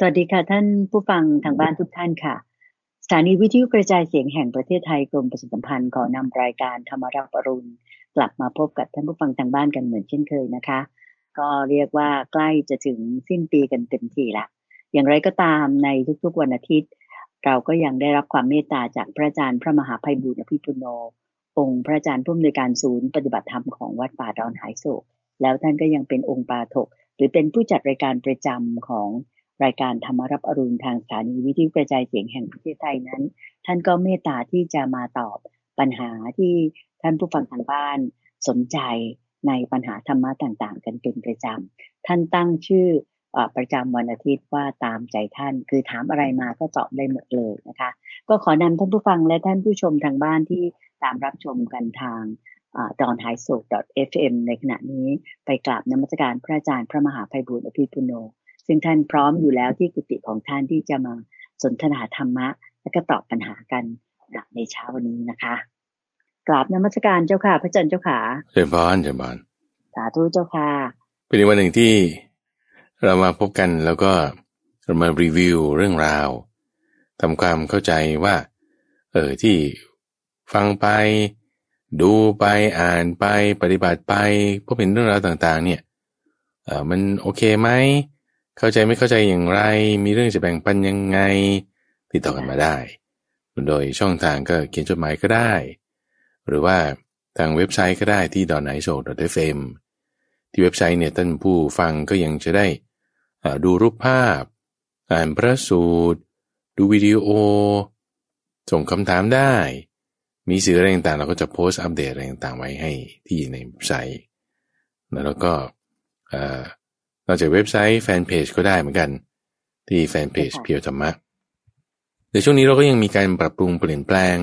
สวัสดีค่ะ ท่านผู้ฟังทางบ้านทุกท่านค่ะ สถานีวิทยุกระจายเสียงแห่งประเทศไทยกรมประชาสัมพันธ์ขอนำรายการธรรมรับปรุณกลับมาพบกับท่านผู้ฟังทางบ้านกันเหมือนเช่นเคยนะคะ ก็เรียกว่าใกล้จะถึงสิ้นปีกันเต็มทีละ อย่างไรก็ตามในทุกๆวันอาทิตย์ เราก็ยังได้รับความเมตตาจากพระอาจารย์พระมหาภัยบุญอภิปุโน องค์พระอาจารย์ผู้อำนวยการศูนย์ปฏิบัติธรรมของวัดป่าดอนหายโศก แล้วท่านก็ยังเป็นองค์ปาถกหรือเป็นผู้จัดรายการประจำของ รายการธรรมรับอรุณทางสถานีวิทยุกระจายเสียงแห่งประเทศไทยนั้น ท่านก็เมตตาที่จะมาตอบปัญหาที่ท่านผู้ฟังทางบ้าน สนใจในปัญหาธรรมะต่างๆ กันเป็นประจำท่านตั้งชื่อประจำวันอาทิตย์ว่าตามใจท่าน คือถามอะไรมาก็ตอบได้หมดเลยนะคะ ก็ขอนำท่านผู้ฟังและท่านผู้ชมทางบ้านที่ตามรับชมกันทางดอนไฮโซด .fm ในขณะนี้ไปกราบนมัสการพระอาจารย์พระมหาภัยบุญอภิปุโน ซึ่งท่านพร้อมอยู่แล้วที่กุฏิของท่านที่จะมาสนทนาธรรมะ และก็ตอบปัญหากันในเช้าวันนี้นะคะกราบนมัสการเจ้าค่ะ พระอาจารย์เจ้าค่ะเชิญพานเชิญพานสาธุเจ้าค่ะเป็นวันหนึ่งที่เรามาพบกันแล้วก็เรามารีวิวเรื่องราวทำความเข้าใจว่า เออที่ฟังไป ดูไปอ่านไปปฏิบัติไปพบเห็นเรื่องราวต่าง ๆ เนี่ยเออมันโอเคไหม เข้าใจไม่เข้าใจอย่างไร มีเรื่องจะแบ่งปันยังไง ติดต่อกันมาได้ โดยช่องทางก็เขียนจดหมายก็ได้ หรือว่าทางเว็บไซต์ก็ได้ที่ d o n i s o f m ที่เว็บไซต์เนี่ยท่านผู้ฟังก็ยังจะได้ดูรูปภาพ อ่านพระสูตร ดูวิดีโอ ส่งคำถามได้ มีสื่ออะไรต่างๆเราก็จะโพสต์อัปเดตอะไรต่างๆไว้ให้ที่ในเว็บไซต์ แล้วก็ นอกจากเว็บไซต์แฟนเพจก็ได้เหมือนกัน ที่แฟนเพจเพียวธรรมะในช่วงนี้เราก็ยังมีการปรับปรุงเปลี่ยนแปลง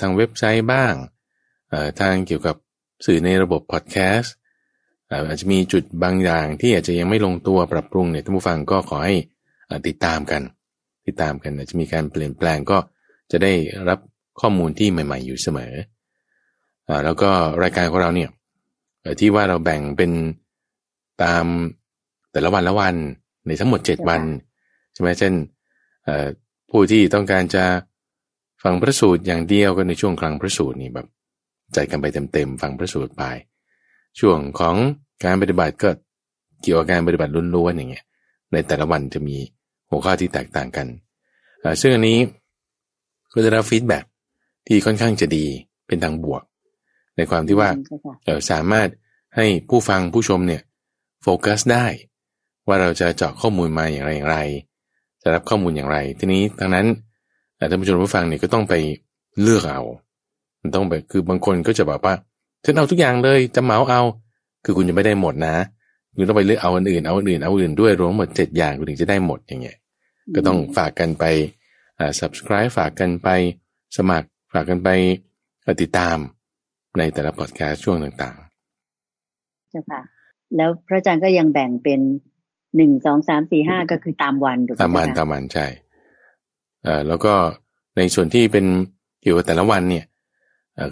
ทางเว็บไซต์บ้างทางเกี่ยวกับสื่อในระบบพอดแคสต์อาจจะมีจุดบางอย่างที่อาจจะยังไม่ลงตัวปรับปรุงเนี่ยท่านผู้ฟังก็ขอให้ติดตามกัน ติดตามกันอาจจะมีการเปลี่ยนแปลงก็จะได้รับข้อมูลที่ใหม่ ๆ อยู่เสมอแล้วก็รายการของเราเนี่ยที่ว่าเราแบ่งเป็นตาม แต่ละวันละวันในทั้งหมดเจ็ดวันใช่ไหมเช่นผู้ที่ต้องการจะฟังพระสูตรอย่างเดียวก็ในช่วงกลางพระสูตรนี่แบบใจกันไปเต็มๆฟังพระสูตรไป ช่วงของการปฏิบัติก็เกี่ยวกับการปฏิบัติล้วนๆอย่างเงี้ยในแต่ละวันจะมีหัวข้อที่แตกต่างกันซึ่งอันนี้ก็จะรับฟีดแบ็ที่ค่อนข้างจะดีเป็นทางบวก ในความที่ว่าสามารถให้ผู้ฟังผู้ชมเนี่ยโฟกัสได้ ว่าเราจะเจาะข้อมูลมาอย่างไรอย่างไร จะรับข้อมูลอย่างไร ทีนี้ทั้งนั้นท่านผู้ชมผู้ฟังเนี่ยก็ต้องไปเลือกเอาต้องไปคือบางคนก็จะบอกว่าฉันเอาทุกอย่างเลยจะเหมาเอา คือคุณจะไม่ได้หมดนะ คุณต้องไปเลือกเอาอันอื่นเอาอันอื่นเอาอื่นด้วยรวมหมดเจ็ดอย่างคุณถึงจะได้หมดอย่างเงี้ยก็ต้องฝากกันไปอ่า subscribe ฝากกันไปสมัครฝากกันไปติดตามในแต่ละพอดแคสต์ช่วงต่างๆใช่ค่ะแล้วพระอาจารย์ก็ยังแบ่งเป็น หนึ่งสองสามสี่ห้าก็คือตามวันถูกไหมตามวันตามวันใช่อ่าแล้วก็ในส่วนที่เป็นเกี่ยวกับแต่ละวันเนี่ย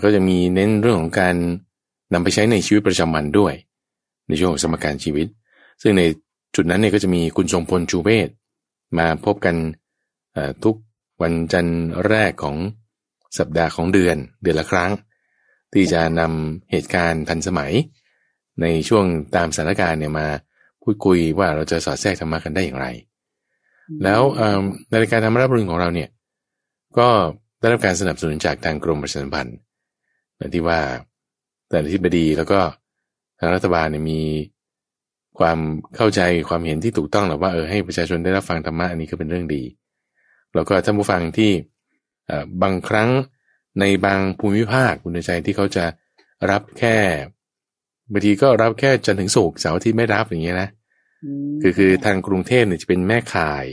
ก็จะมีเน้นเรื่องของการนำไปใช้ในชีวิตประจำวันด้วย ในช่วงของสมการชีวิต ซึ่งในจุดนั้นเนี่ยก็จะมีคุณทรงพลชูเวศมาพบกันทุกวันจันทร์แรกของสัปดาห์ของเดือนเดือนละครั้ง ที่จะนำเหตุการณ์ทันสมัย ในช่วงตามสถานการณ์เนี่ยมา พูดคุยว่าเราจะสอดแทรกธรรมะกันได้อย่างไร แล้วในรายการธรรมรับรุนของเราเนี่ย ก็ได้รับการสนับสนุนจากทางกรมประชาสัมพันธ์ที่ว่าแต่ที่บดีแล้วก็ทางรัฐบาลเนี่ยมีความเข้าใจความเห็นที่ถูกต้องหรือว่าเออให้ประชาชนได้รับฟังธรรมะอันนี้ก็เป็นเรื่องดี แล้วก็ท่านผู้ฟังที่บางครั้งในบางภูมิภาคคุณใจที่เขาจะรับแค่บางทีก็รับแค่จนถึงสุกเสาร์ที่ไม่รับอย่างเงี้ยนะ คือคือทางกรุงเทพเนี่ยจะเป็นแม่ข่าย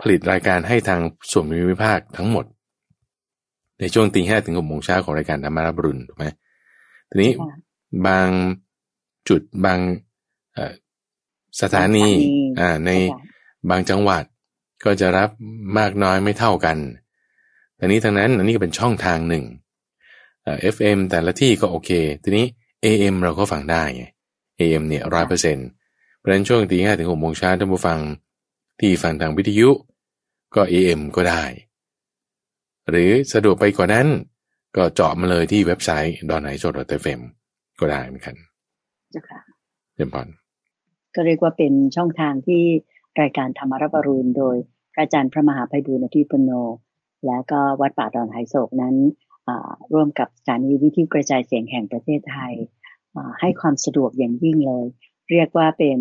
ผลิตรายการให้ทางส่วนภูมิภาคทั้งหมด ในช่วงตีห้าถึงหกโมงเช้าของรายการธรรมารับรุนถูกไหมทีนี้บางจุดบางสถานีอ่าในบางจังหวัดก็จะรับมากน้อยไม่เท่ากันทีนี้ทางนั้นอันนี้ก็เป็นช่องทางหนึ่ง FM แต่ละที่ก็โอเค ทีนี้ AM เราก็ฟังได้ไง AM เนี่ยร้อยเปอร์เซ็นต์เพราะฉะนั้นช่วงตีห้าถึงหกโมงเช้าท่านผู้ฟังที่ฟังทางวิทยุก็ AM ก็ได้ หรือสะดวกไปกว่านั้น ก็เจาะมาเลยที่เว็บไซต์ donhaisok dot FM ก็ได้เหมือนกันจ้ะค่ะเยี่ยมพนก็เรียกว่าเป็นช่องทางที่รายการธรรมรับรุณโดยพระอาจารย์พระมหาภัยบุญอภิปุโน และก็วัดป่าดอนไฮโศกนั้นร่วมกับสถานีวิทยุกระจายเสียงแห่งประเทศไทย ให้ความสะดวกอย่างยิ่งเลย เรียกว่าเป็น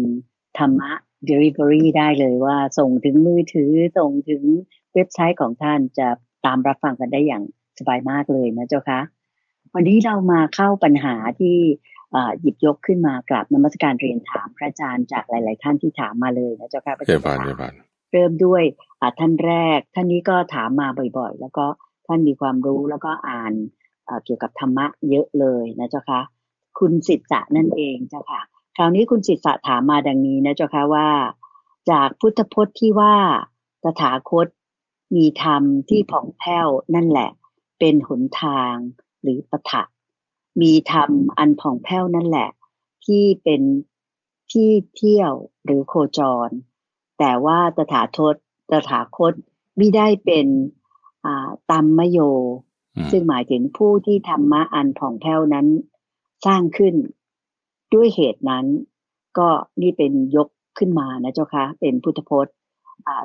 ธรรมะ Delivery ได้เลยว่าส่งถึงมือถือส่งถึงเว็บไซต์ของท่านจะตามรับฟังกันได้อย่างสบายมากเลยนะเจ้าคะวันนี้เรามาเข้าปัญหาที่หยิบยกขึ้นมากราบนมัสการเรียนถามพระอาจารย์จากหลาย ๆ ท่านที่ถามมาเลยนะเจ้าค่ะพระอาจารย์เริ่มด้วยท่านแรก ท่านนี้ก็ถามมาบ่อย ๆ แล้วก็ท่านมีความรู้แล้วก็อ่านเกี่ยวกับธรรมะเยอะเลยนะเจ้าค่ะ คุณสิทธะนั่นเองเจ้าค่ะ คราวนี้คุณสิทธะถามมาดังนี้นะเจ้าค่ะว่า จากพุทธพจน์ที่ว่าตถาคตมีธรรมที่ผ่องแผ้วนั่นแหละ เป็นหนทางหรือปะทะมีธรรมอันผ่องแผ้วนั่นแหละ ที่เป็นที่เที่ยวหรือโคจร แต่ว่าตถาคตตถาคตไม่ได้เป็นตัมมโย ซึ่งหมายถึงผู้ที่ธรรมะอันผ่องแผ้วนั้น สร้างขึ้น ด้วยเหตุนั้น ก็นี่เป็นยกขึ้นมานะเจ้าคะเป็นพุทธพจน์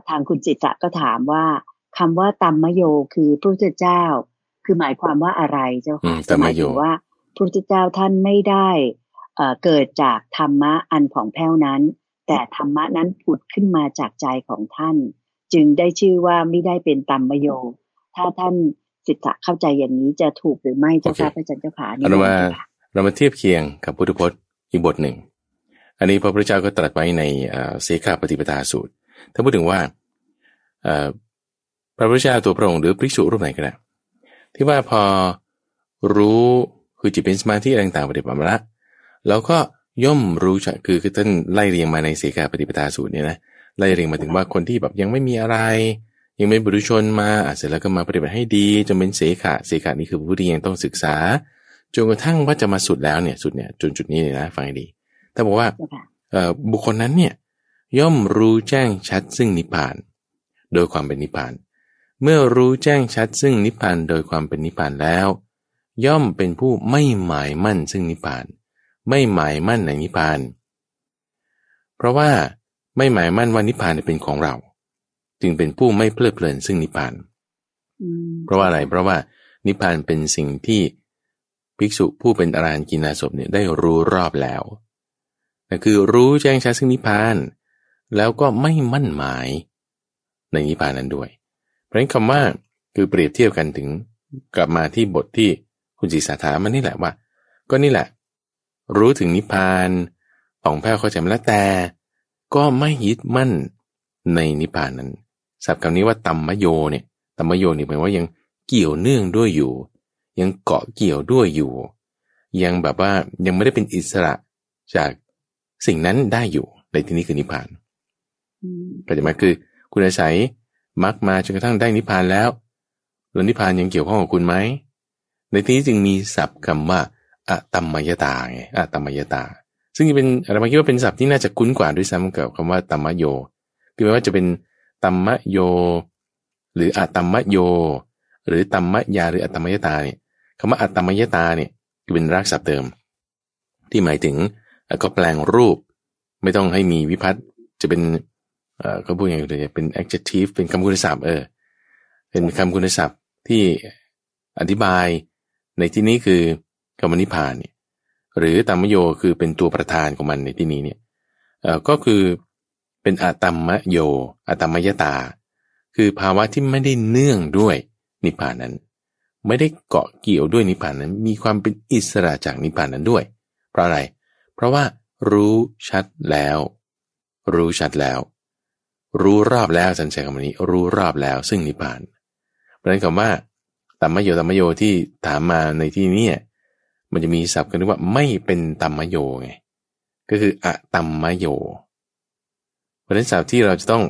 ทางคุณจิตจะก็ถามว่าคำว่าตัมมโยคือพระพุทธเจ้า คือหมายความว่าอะไรเจ้าค่ะหมายถึงว่าพระพุทธเจ้าท่านไม่ได้เกิดจากธรรมะอันผ่องแผ้วนั้น แต่ธรรมะนั้นผุดขึ้นมาจากใจของท่าน จึงได้ชื่อว่าไม่ได้เป็นตัมมโย ถ้าท่านสิทธะเข้าใจอย่างนี้จะถูกหรือไม่เจ้าค่ะพระอาจารย์เจ้าค่ะนี่เรามา เรามาเทียบเคียงกับพุทธพจน์อีกบทหนึ่ง อันนี้พระพุทธเจ้าก็ตรัสไว้ในเสขาปฏิปทาสูตรถ้าพูดถึงว่าพระพุทธเจ้าตัวพระองค์หรือภิกษุรูปไหนก็ได้ที่ว่าพอรู้คือจิตเป็นสมาธิต่างๆปฏิบัติมาละแล้วก็ย่อมรู้ชัดคือคือท่านไล่เรียงมาในเสกาปฏิปทาสูตรเนี่ยนะไล่เรียงมาถึงว่าคนที่แบบยังไม่มีอะไร ยังไม่บุรุชนมาเสร็จแล้วก็มาปฏิบัติให้ดีจนเป็นเสกาเสกานี่คือผู้ที่ยังต้องศึกษา จนกระทั่งว่าจะมาสุดแล้วเนี่ยสุดเนี่ยจนจุดนี้เลยนะฟังให้ดีถ้าบอกว่าบุคคลนั้นเนี่ยย่อมรู้แจ้งชัดซึ่งนิพพาน โดยความเป็นนิพพาน เมื่อรู้แจ้งชัดซึ่งนิพพานโดยความเป็นนิพพานแล้ว ย่อมเป็นผู้ไม่หมายมั่นซึ่งนิพพาน ไม่หมายมั่นในนิพพาน เพราะว่าไม่หมายมั่นว่านิพพานเป็นของเรา จึงเป็นผู้ไม่เพลิดเพลินซึ่งนิพพาน เพราะว่าอะไรเพราะว่านิพพานเป็นสิ่งที่ ภิกษุผู้เป็นอรหันกินาศพเนี่ยได้รู้รอบแล้วนั่นคือรู้แจ้งชัดซึ่งนิพพาน แล้วก็ไม่มั่นหมายในนิพพานนั้นด้วย เพราะฉะนั้นคำว่าคือเปรียบเทียบกันถึงกลับมาที่บทที่คุณศีสาถามันนี่แหละว่า ก็นี่แหละ รู้ถึงนิพพานของแพ้วเข้าใจมาแล้วแต่ ก็ไม่ยึดมั่นในนิพพานนั้นสับคำนี้ว่าตัมมโยเนี่ยตัมมโยนี่หมายว่ายังเกี่ยวเนื่องด้วยอยู่ ยังเกาะเกี่ยวด้วยอยู่ ยังแบบว่ายังไม่ได้เป็นอิสระจากสิ่งนั้นได้อยู่ในที่นี้คือนิพพานก็จะมาคือ คุณอาศัยมักมาจนกระทั่งได้นิพพานแล้วแล้วนิพพานยังเกี่ยวข้องกับคุณไหมในที่นี้จึงมีศัพท์คำว่าอะตัมมยตาไงอะตัมมยตา ซึ่งเป็นเราคิดว่าเป็นศัพท์ที่น่าจะคุ้นกว่าด้วยซ้ำกับคำว่าตัมมโยคือไม่ว่าจะเป็นตัมมโย หรืออะตัมมโย หรือตัมมยาหรืออะตัมมยตาเนี่ย คำว่าอะตัมยตาเนี่ยเป็นรากศัพท์เติม ที่หมายถึงก็แปลงรูป ไม่ต้องให้มีวิพัฒน์จะเป็นเอ่อเขาพูดอย่างไรเป็น adjective เป็นคำคุณศัพท์เออเป็นคำคุณศัพท์ที่อธิบายในที่นี้คือกรรมนิพานเนี่ยหรือตัมโยคือเป็นตัวประธานของมันในที่นี้เนี่ยเอ่อก็คือเป็นอะตัมโยอะตัมมยตา คือภาวะที่ไม่ได้เนื่องด้วยนิพพานนั้น ไม่ได้เกาะเกี่ยวด้วยนิพพานนั้น มีความเป็นอิสระจากนิพพานนั้นด้วย เพราะอะไร เพราะว่ารู้ชัดแล้ว รู้ชัดแล้ว รู้รอบแล้วสันใช้คำนี้ รู้รอบแล้ว ซึ่งนิพพานเพราะนั้นคำว่าตัมมโยตัมมโยที่ถามมาในที่นี้มันจะมีศัพท์กันว่าไม่เป็นตัมมโยไงก็คืออะตัมมโยเพราะนั้นศัพท์ที่เราจะต้อง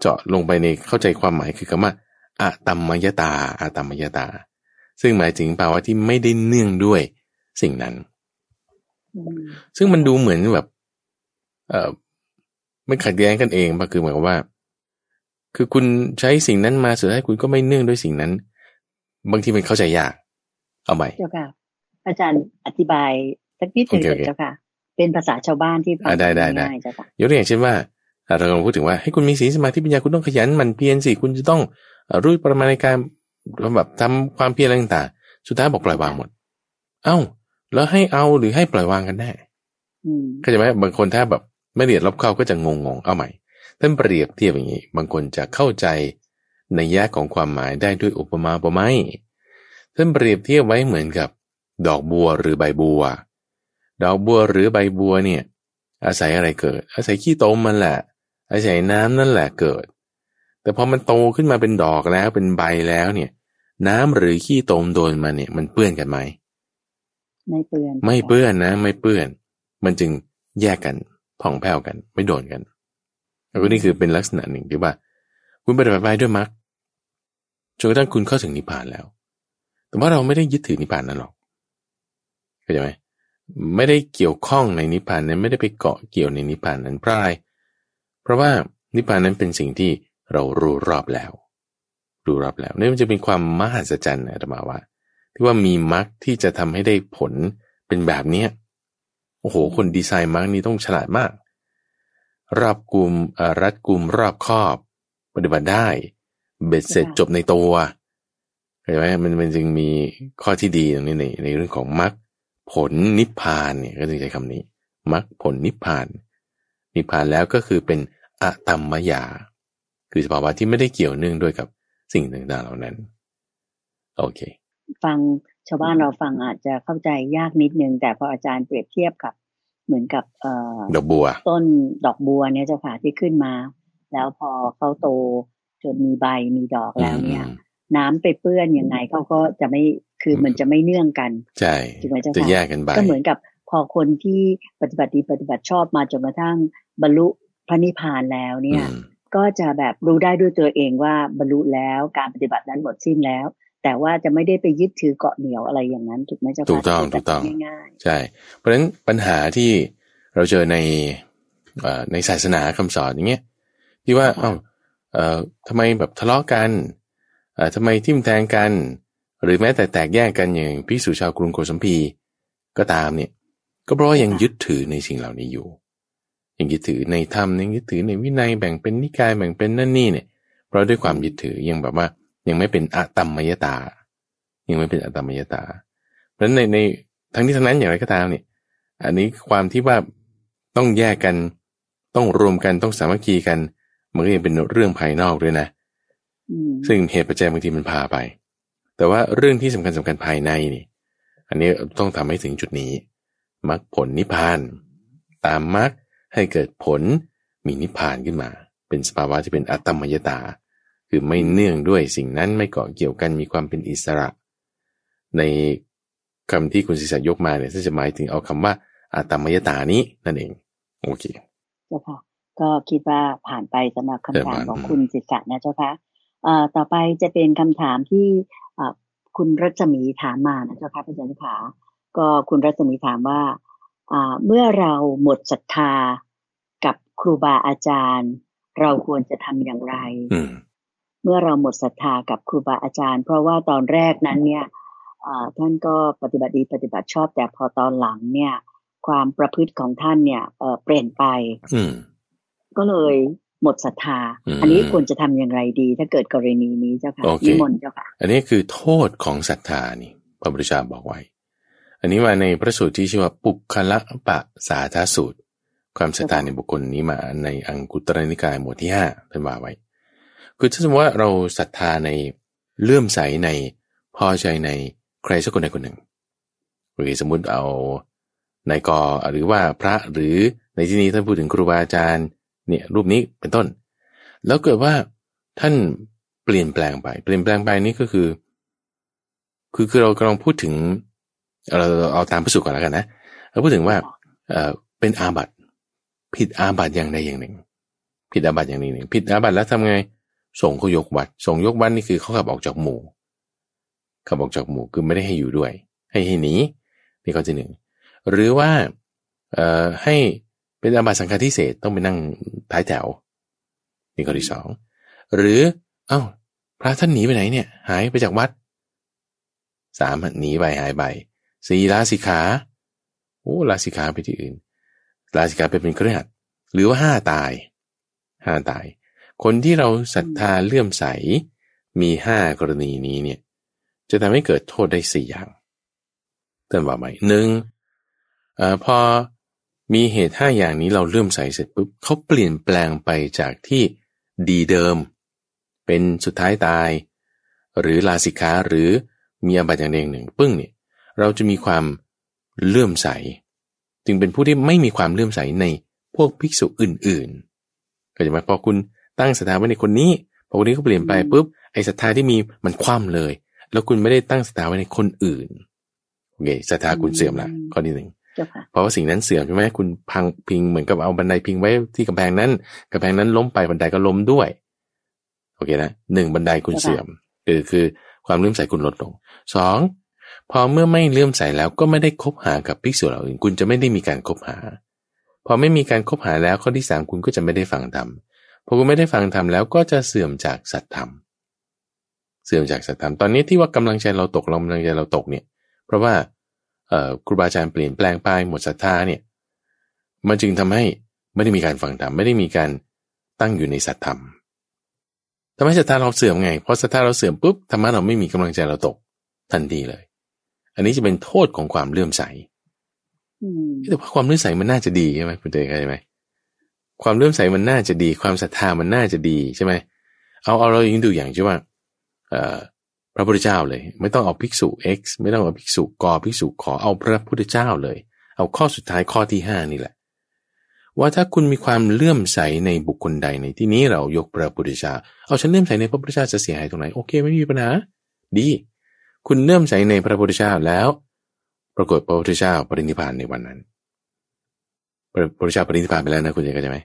เจาะลงไปในเข้าใจความหมายคือคำว่าอะตัมมยตาอะตัมมยตา ซึ่งหมายถึงภาวะที่ไม่ได้เนื่องด้วยสิ่งนั้น ซึ่งมันดูเหมือนแบบ เออไม่ขัดแย้งกันเองปะคือหมายความว่า คือคุณใช้สิ่งนั้นมาสุดท้ายคุณก็ไม่เนื่องด้วยสิ่งนั้น บางทีมันเข้าใจยาก เอาใหม่เจ้าค่ะ อาจารย์อธิบายสักนิดหนึ่งโอเคโอเคเจ้าค่ะ เป็นภาษาชาวบ้านที่ฟังอ่าได้ได้ได้ง่ายๆเจ้าค่ะยกตัวอย่างเช่นว่าอ่าเรากำลังพูดถึงว่าให้คุณมีศีลสมาธิปัญญาคุณต้องขยันหมันเพียรสิคุณจะต้องเอ่อรู้ประมาณในการ แบบทำความเพียรอะไรต่างๆสุดท้ายบอกปล่อยวางหมด เอ้า แล้วให้เอาหรือให้ปล่อยวางกันแน่อืมเข้าใจไหมบางคนถ้าแบบไม่ละเอียดรอบเข้าก็จะงงงๆเอาใหม่ท่านเปรียบเทียบอย่างนี้ บางคนจะเข้าใจในแยกของความหมายได้ด้วยอุปมาอุปไมยท่านเปรียบเทียบไว้เหมือนกับ ดอกบัวหรือใบบัว ดอกบัวหรือใบบัวเนี่ย อาศัยอะไรเกิด อาศัยขี้ตมมันแหละ อาศัยน้ำนั่นแหละเกิด แต่พอมันโตขึ้นมาเป็นดอกแล้วเป็นใบแล้วเนี่ย น้ำหรือขี้ตมโดนมาเนี่ย มันเปื้อนกันไหมไม่เปื้อนไม่เปื้อนนะ ไม่เปื้อน มันจึงแยกกันผ่องแผ้วกัน ไม่โดนกันแล้วก็นี่คือเป็นลักษณะหนึ่งที่ว่า คุณปฏิบัติไปด้วยมรรคจนกระทั่งคุณเข้าถึงนิพพานแล้ว แต่ว่าเราไม่ได้ยึดถือนิพพานนั้นหรอกเข้าใจไหมไม่ได้เกี่ยวข้องในนิพพานนั้นไม่ได้ไปเกาะเกี่ยวในนิพพานนั้นเพราะอะไรเพราะว่านิพพานนั้นเป็นสิ่งที่เรารู้รอบแล้ว รู้รอบแล้วนี่มันจะเป็นความมหัศจรรย์นะธรรมาว่า ที่ว่ามีมรรคที่จะทำให้ได้ผลเป็นแบบเนี้ยโอ้โห คนดีไซน์มรรคนี้ต้องฉลาดมาก รอบกลุ่มเอ่อรัดกลุ่มรอบครอบ ปฏิบัติได้ เบ็ดเสร็จจบในตัวเห็นไหมมันมันจึงมีข้อที่ดีตรงนี้ในในเรื่องของมรรคผลนิพพานเนี่ยก็จึงใช้คำนี้มรรคผลนิพพาน นิพพานแล้วก็คือเป็นอะตัมมยา คือสภาวะที่ไม่ได้เกี่ยวเนื่องด้วยกับ สิ่งต่างๆเหล่านั้น โอเค ฟังชาวบ้านเราฟังอาจจะเข้าใจยากนิดนึง แต่พออาจารย์เปรียบเทียบกับ เหมือนกับเอ่อดอกบัว ต้นดอกบัวเนี่ยเจ้าค่ะที่ขึ้นมา แล้วพอเขาโตจนมีใบมีดอกแล้วเนี่ยอืมน้ำไปเปื้อนยังไงเขาก็จะไม่คือมันจะไม่เนื่องกัน ใช่ถูกไหมเจ้าค่ะจะแยกกันไปก็เหมือนกับพอคนที่ปฏิบัติดีปฏิบัติชอบมาจนกระทั่งบรรลุพระนิพพานแล้วเนี่ยอืม ก็จะแบบรู้ได้ด้วยตัวเองว่าบรรลุแล้วการปฏิบัตินั้นหมดสิ้นแล้ว แต่ว่าจะไม่ได้ไปยึดถือเกาะเหนียวอะไรอย่างนั้นถูกไหมเจ้าค่ะถูกต้องที่ถูกต้องแบบง่ายใช่ เพราะฉะนั้นปัญหาที่เราเจอในเอ่อในศาสนาคำสอนอย่างเงี้ยที่ว่าเอ้าเอ่อทำไมแบบทะเลาะกันเอ่อทำไมทิมแทงกัน หรือแม้แต่แตกแยกกันอย่างพิสูจชาวกรุงโกสัมพีก็ตามเนี่ย ก็เพราะว่ายังยึดถือในสิ่งเหล่านี้อยู่ ยังยึดถือในธรรมยังยึดถือในวินัยแบ่งเป็นนิกายแบ่งเป็นนั่นนี่เนี่ยเพราะด้วยความยึดถือยังแบบว่ายังไม่เป็นอะตัมมยตา ยังไม่เป็นอะตัมมยตา เพราะฉะนั้นในในทั้งนี้ทั้งนั้นอย่างไรก็ตามเนี่ยอันนี้ความที่ว่าต้องแยกกันต้องรวมกันต้องสามัคคีกันมันก็ยังเป็นเรื่องภายนอกด้วยนะๆอืมซึ่งเหตุปัจจัยบางทีมันพาไป แต่ว่าเรื่องที่สำคัญสำคัญภายในนี่ อันนี้ต้องทำให้ถึงจุดนี้มรรคผลนิพพาน ตามมรรค ให้เกิดผลมีนิพพานขึ้นมา เป็นสภาวะที่เป็นอัตตมยตา คือไม่เนื่องด้วยสิ่งนั้นไม่เกาะเกี่ยวกันมีความเป็นอิสระ ในคำที่คุณศิษยกมาเนี่ยจะหมายถึงเอาคำว่าอัตตมยตานี้นั่นเอง โอเคเจ้าค่ะ ก็คิดว่าผ่านไปสำหรับคำถามเออผ่านของคุณศิษะนะเจ้าค่ะเอ่อต่อไปจะเป็นคำถามที่เอ่อคุณรัศมีถามมานะเจ้าค่ะพระอาจารย์ขาก็คุณรัศมีถามว่าอ่า เมื่อเราหมดศรัทธากับครูบาอาจารย์ เราควรจะทำอย่างไรอืมเมื่อเราหมดศรัทธากับครูบาอาจารย์ เพราะว่าตอนแรกนั้นเนี่ยอ่าท่านก็ปฏิบัติดีปฏิบัติชอบ แต่พอตอนหลังเนี่ย ความประพฤติของท่านเนี่ยเอ่อเปลี่ยนไปอืมก็เลยหมดศรัทธาอืมอันนี้ควรจะทำอย่างไรดี ถ้าเกิดกรณีนี้เจ้าค่ะโอเคนิมนต์เจ้าค่ะ อันนี้คือโทษของศรัทธานี่พระพุทธเจ้าบอกไว้ อันนี้มาในพระสูตรที่ชื่อว่าปุคละปะสาธาสูตร ความศรัทธาในบุคคลนี้มาในอังกุตรนิกายหมวดที่ห้าท่านว่าไว้ คือถ้าสมมติว่าเราศรัทธาในเลื่อมใสในพอใจในใครสักคนใดคนหนึ่งหรือสมมติเอานายกหรือว่าพระหรือในที่นี้ท่านพูดถึงครูบาอาจารย์เนี่ยรูปนี้เป็นต้น แล้วเกิดว่าท่านเปลี่ยนแปลงไป เปลี่ยนแปลงไปนี่ก็คือ คือคือเรากำลังพูดถึง เราเราเอาตามพระสูตรก่อนแล้วกันนะเราพูดถึงว่าเอ่อเป็นอาบัติผิดอาบัติอย่างใดอย่างหนึ่ง ผิดอาบัติอย่างใดอย่างหนึ่งผิดอาบัติแล้วทำไงส่งเขายกวัดส่งยกวัดนี่คือเขาขับออกจากหมู่ขับออกจากหมู่คือไม่ได้ให้อยู่ด้วย ให้ให้หนีนี่ข้อที่หนึ่งหรือว่าเอ่อให้เป็นอาบัติสังฆาทิเศษต้องไปนั่งท้ายแถวนี่ข้อที่สองหรือเอา้าพระท่านหนีไปไหนเนี่ย หายไปจากวัดสามหนีไปหายไป สี่ลาสิขาโอ้ลาสิขาไปที่อื่น ลาสิขาไปเป็นเครือขัดหรือว่าห้าตายห้าตาย คนที่เราศรัทธาเลื่อมใสมีห้ากรณีนี้เนี่ยจะทำให้เกิดโทษได้สี่อย่างเตือนว่าไหมหนึ่งอพอมีเหตุห้าอย่างนี้เราเลื่อมใสเสร็จปุ๊บเขาเปลี่ยนแปลงไปจากที่ดีเดิม เป็นสุดท้ายตาย หรือลาสิกขาหรือมีอาบัติอย่างใดอย่างหนึ่ง ปึ้งเนี่ย เราจะมีความเลื่อมใส จึงเป็นผู้ที่ไม่มีความเลื่อมใสในพวกภิกษุอื่นๆก็จะมาพอคุณตั้งศรัทธาไว้ในคนนี้พอคนนี้เขาเปลี่ยนไปปุ๊บไอ้ศรัทธาที่มีมันคว่ำเลย แล้วคุณไม่ได้ตั้งศรัทธาไว้ในคนอื่นโอเคศรัทธาคุณเสื่อมละข้อที่หนึ่งเพราะว่าสิ่งนั้นเสื่อมใช่ไหมคุณพังพิงเหมือนกับเอาบันไดพิงไว้ที่กำแพงนั้นกำแพงนั้นล้มไปบันไดก็ล้มด้วยโอเคนะหนึ่งบันไดคุณเสื่อมคือคือความเลื่อมใสคุณลดลงสอง พอเมื่อไม่เลื่อมใสแล้วก็ไม่ได้คบหากับภิกษุเหล่าอื่นคุณจะไม่ได้มีการคบหา พอไม่มีการคบหาแล้วข้อที่สามคุณก็จะไม่ได้ฟังธรรมพอคุณไม่ได้ฟังธรรมแล้วก็จะเสื่อมจากสัตธรรม เสื่อมจากสัตธรรมตอนนี้ที่ว่ากำลังใจเราตกกำลังใจเราตกเนี่ย เพราะว่าครูบาอาจารย์เปลี่ยนแปลงไปหมดศรัทธาเนี่ยมันจึงทำให้ไม่ได้มีการฟังธรรมไม่ได้มีการตั้งอยู่ในสัตธรรมทำให้ศรัทธาเราเสื่อมไงพอศรัทธาเราเสื่อมปุ๊บธรรมะเราไม่มีกำลังใจเราตกทันทีเลย อันนี้จะเป็นโทษของความเลื่อมใสแต่ว่าความเลื่อมใสมันน่าจะดีใช่ไหมคุณเจเข้าใจไหมความเลื่อมใสมันน่าจะดี ความศรัทธามันน่าจะดีใช่ไหมเอาเอาเรายิงดูอย่างใช่ว่าเอ่อพระพุทธเจ้าเลย ไม่ต้องเอาภิกษุ X ไม่ต้องเอาภิกษุกภิกษุขอเอาพระพุทธเจ้าเลย เอาข้อสุดท้ายข้อที่ห้านี่แหละ ว่าถ้าคุณมีความเลื่อมใสในบุคคลใดในที่นี้เรายกพระพุทธเจ้าเอาฉันเลื่อมใสในพระพุทธเจ้าจะเสียหายตรงไหนโอเคไม่มีปัญหาดี คุณเลื่อมใสในพระพุทธเจ้าแล้ว ปรากฏพระพุทธเจ้าปรินิพานในวันนั้น พระพุทธเจ้าปรินิพานไปแล้วนะคุณเจเข้าใจไหม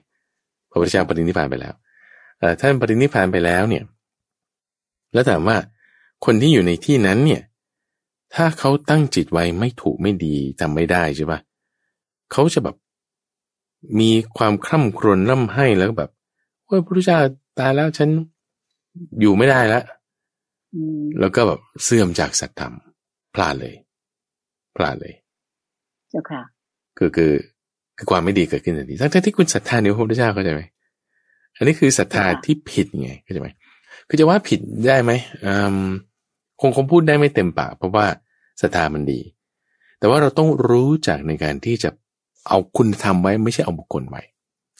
พระพุทธเจ้าปรินิพานไปแล้วท่านปรินิพานไปแล้วเนี่ย แล้วถามว่าคนที่อยู่ในที่นั้นเนี่ย ถ้าเขาตั้งจิตไว้ไม่ถูกไม่ดีทำไม่ได้ใช่ปะเขาจะแบบมีความคร่ำครวญร่ำไห้แล้วแบบว่าพระพุทธเจ้าตายแล้วฉันอยู่ไม่ได้แล้ว แล้วก็แบบเสื่อมจากสัตธรรม พลาดเลย พลาดเลย เจ้าค่ะ คือคือคือความไม่ดีเกิดขึ้นทันทีทั้งที่คุณศรัทธาในพระพุทธเจ้าเข้าใจไหมอันนี้คือศรัทธาที่ผิดไงเข้าใจไหมคือจะว่าผิดได้ไหมคงคงพูดได้ไม่เต็มปากเพราะว่าศรัทธามันดี แต่ว่าเราต้องรู้จักในการที่จะเอาคุณธรรมไว้ไม่ใช่เอาบุคคลไว้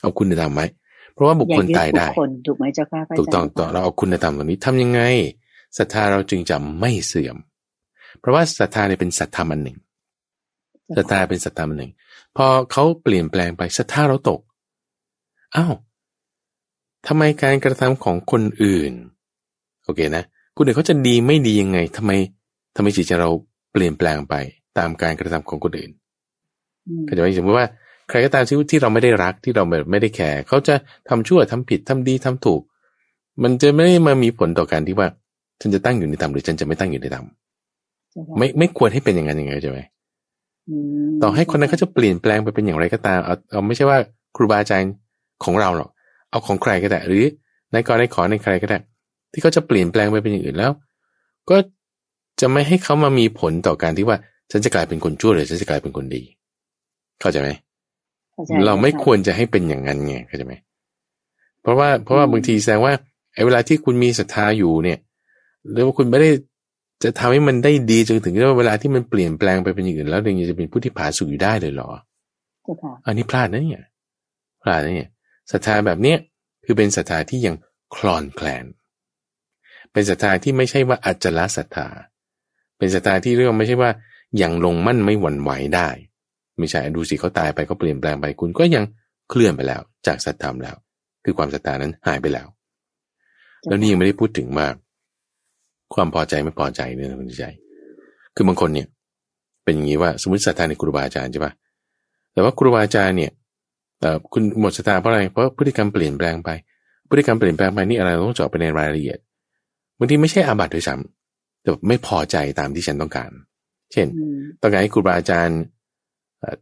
เอาคุณธรรมไว้ เพราะว่าบุคคลตายได้ถูกไหมเจ้าค่ะถูกต้องต่อเราเอาคุณธรรมตรงนี้ทำยังไง ศรัทธาเราจึงจะไม่เสื่อม เพราะว่าศรัทธาเนี่ยเป็นศรัทธามันหนึ่งศรัทธาเป็นศรัทธามันหนึ่ง พอเขาเปลี่ยนแปลงไปศรัทธาเราตกอ้าวทำไมการกระทำของคนอื่น โอเคนะคุณอื่นเขาจะดีไม่ดียังไงทำไมทำไมจิตใจเราเปลี่ยนแปลงไปตามการกระทำของคนอื่นเข้าใจไหมสมมติว่าใครก็ตามที่ที่เราไม่ได้รักที่เราแบบไม่ได้แคร์เขาจะทำชั่วทำผิดทำดีทำถูก มันจะไม่ได้มามีผลต่อการที่ว่า ฉันจะตั้งอยู่ในธรรมหรือฉันจะไม่ตั้งอยู่ในธรรมไม่ไม่ควรให้เป็นอย่างนั้นยังไงใช่ไหมต่อให้คนนั้นเขาจะเปลี่ยนแปลงไปเป็นอย่างไรก็ตามเอาเอาไม่ใช่ว่าครูบาอาจารย์ของเราหรอกเอาของใครก็ได้ หรือในกรในขอในใครก็ได้ ที่เขาจะเปลี่ยนแปลงไปเป็นอย่างอื่นแล้ว ก็จะไม่ให้เขามามีผลต่อการที่ว่าฉันจะกลายเป็นคนชั่วหรือฉันจะกลายเป็นคนดี เข้าใจไหมเราไม่ควรจะให้เป็นอย่างนั้นไงเข้าใจไหมเพราะว่าเพราะว่าบางทีแสดงว่าไอ้เวลาที่คุณมีศรัทธาอยู่เนี่ย หรือว่าคุณไม่ได้จะทำให้มันได้ดีจนถึงว่าเวลาที่มันเปลี่ยนแปลงไปเป็นอย่างอื่นแล้วยังจะเป็นผู้ที่ผาสุกอยู่ได้เลยเหรออันนี้พลาดนะเนี่ยพลาดนะเนี่ยศรัทธาแบบเนี้ยคือเป็นศรัทธาที่ยังคลอนแคลน เป็นศรัทธาที่ไม่ใช่ว่าอัจฉริศรัทธา เป็นศรัทธาที่เรื่องไม่ใช่ว่ายังลงมั่นไม่หวั่นไหวได้ ไม่ใช่ดูสิเขาตายไปก็เปลี่ยนแปลงไปคุณก็ยังเคลื่อนไปแล้ว จากศรัทธาแล้ว คือความศรัทธานั้นหายไปแล้ว แล้วนี่ยังไม่ได้พูดถึงว่า ความพอใจไม่พอใจเนี่ยคุณใจ คือบางคนเนี่ย เป็นอย่างนี้ว่าสมมติศรัทธาในครูบาอาจารย์ใช่ปะแต่ว่าครูบาอาจารย์เนี่ยคุณหมดศรัทธาเพราะอะไร เพราะพฤติกรรมเปลี่ยนแปลงไป พฤติกรรมเปลี่ยนแปลงไปนี่อะไรต้องเจาะไปในรายละเอียด บางทีไม่ใช่อาบัติด้วยซ้ำแต่ไม่พอใจตามที่ฉันต้องการ เช่น ต้องการให้ครูบาอาจารย์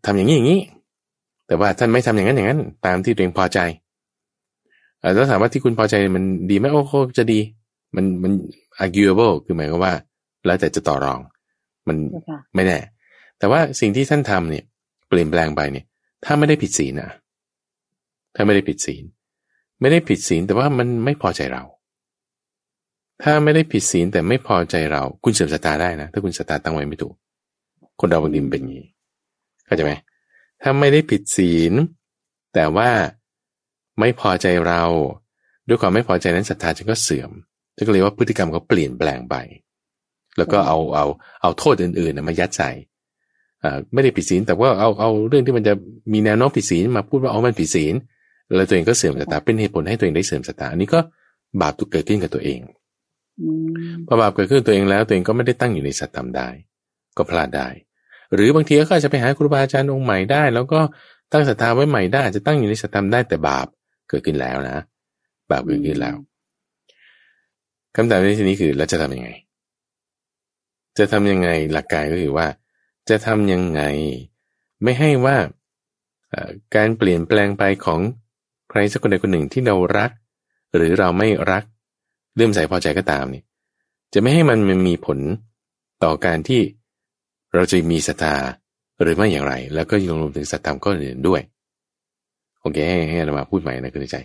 ทำอย่างนี้อย่างนี้ แต่ว่าท่านไม่ทำอย่างนั้นอย่างนั้น ตามที่ตัวเองพอใจถ้าถามว่าที่คุณพอใจมันดีไหมโอ้โหจะดี มันมัน arguable คือหมายความว่า แล้วแต่จะต่อรอง มันไม่แน่ แต่ว่าสิ่งที่ท่านทำเนี่ย เปลี่ยนแปลงไปเนี่ย ถ้าไม่ได้ผิดศีลนะถ้าไม่ได้ผิดศีล ไม่ได้ผิดศีลแต่ว่ามันไม่พอใจเรา ถ้าไม่ได้ผิดศีลแต่ไม่พอใจเรา คุณเสื่อมสตาได้นะ ถ้าคุณสตาตั้งไว้ไม่ถูก คนเราบางทีเป็นอย่างนี้เข้าใจไหมถ้าไม่ได้ผิดศีล แต่ว่าไม่พอใจเรา ด้วยความไม่พอใจนั้นศรัทธาจะก็เสื่อมจะ ก็เลยว่าพฤติกรรมเขาเปลี่ยนแปลงไป แล้วก็เอาเอาเอาโทษอื่นๆมายัดใส่ไม่ได้ผิดศีลแต่ว่าเอาเอาเรื่องที่มันจะมีแนวโน้มผิดศีลมาพูดว่าเอามันผิดศีลแล้วตัวเองก็เสื่อมสตาเป็นเหตุผลให้ตัวเองได้เสื่อมสตาอันนี้ก็บาปตุกเกิดขึ้นกับตัวเองพอบาปเกิดขึ้นตัวเองแล้วตัวเองก็ไม่ได้ตั้งอยู่ในสัตธรรมได้ ก็พลาดได้ หรือบางทีก็อาจจะไปหาครูบาอาจารย์องค์ใหม่ได้ แล้วก็ตั้งศรัทธาไว้ใหม่ได้จะตั้งอยู่ในสัตธรรมได้แต่บาปเกิดขึ้นแล้วนะ บาปเกิดขึ้นแล้ว คำถามในที่นี้คือเราจะทำยังไง จะทำยังไงหลักการก็คือว่า จะทำยังไง ไม่ให้ว่าการเปลี่ยนแปลงไปของใครสักคนใดคนหนึ่งที่เรารัก หรือเราไม่รักเรื่มใส่พอใจก็ตามนี่จะไม่ให้มันมันมีผลต่อการที่เราจะมีศรัทธาหรือไม่อย่างไร แล้วก็ยังรวมถึงสัตธรรมก็อื่นด้วยโอเคให้ให้เรามาพูดใหม่นะคุณใจ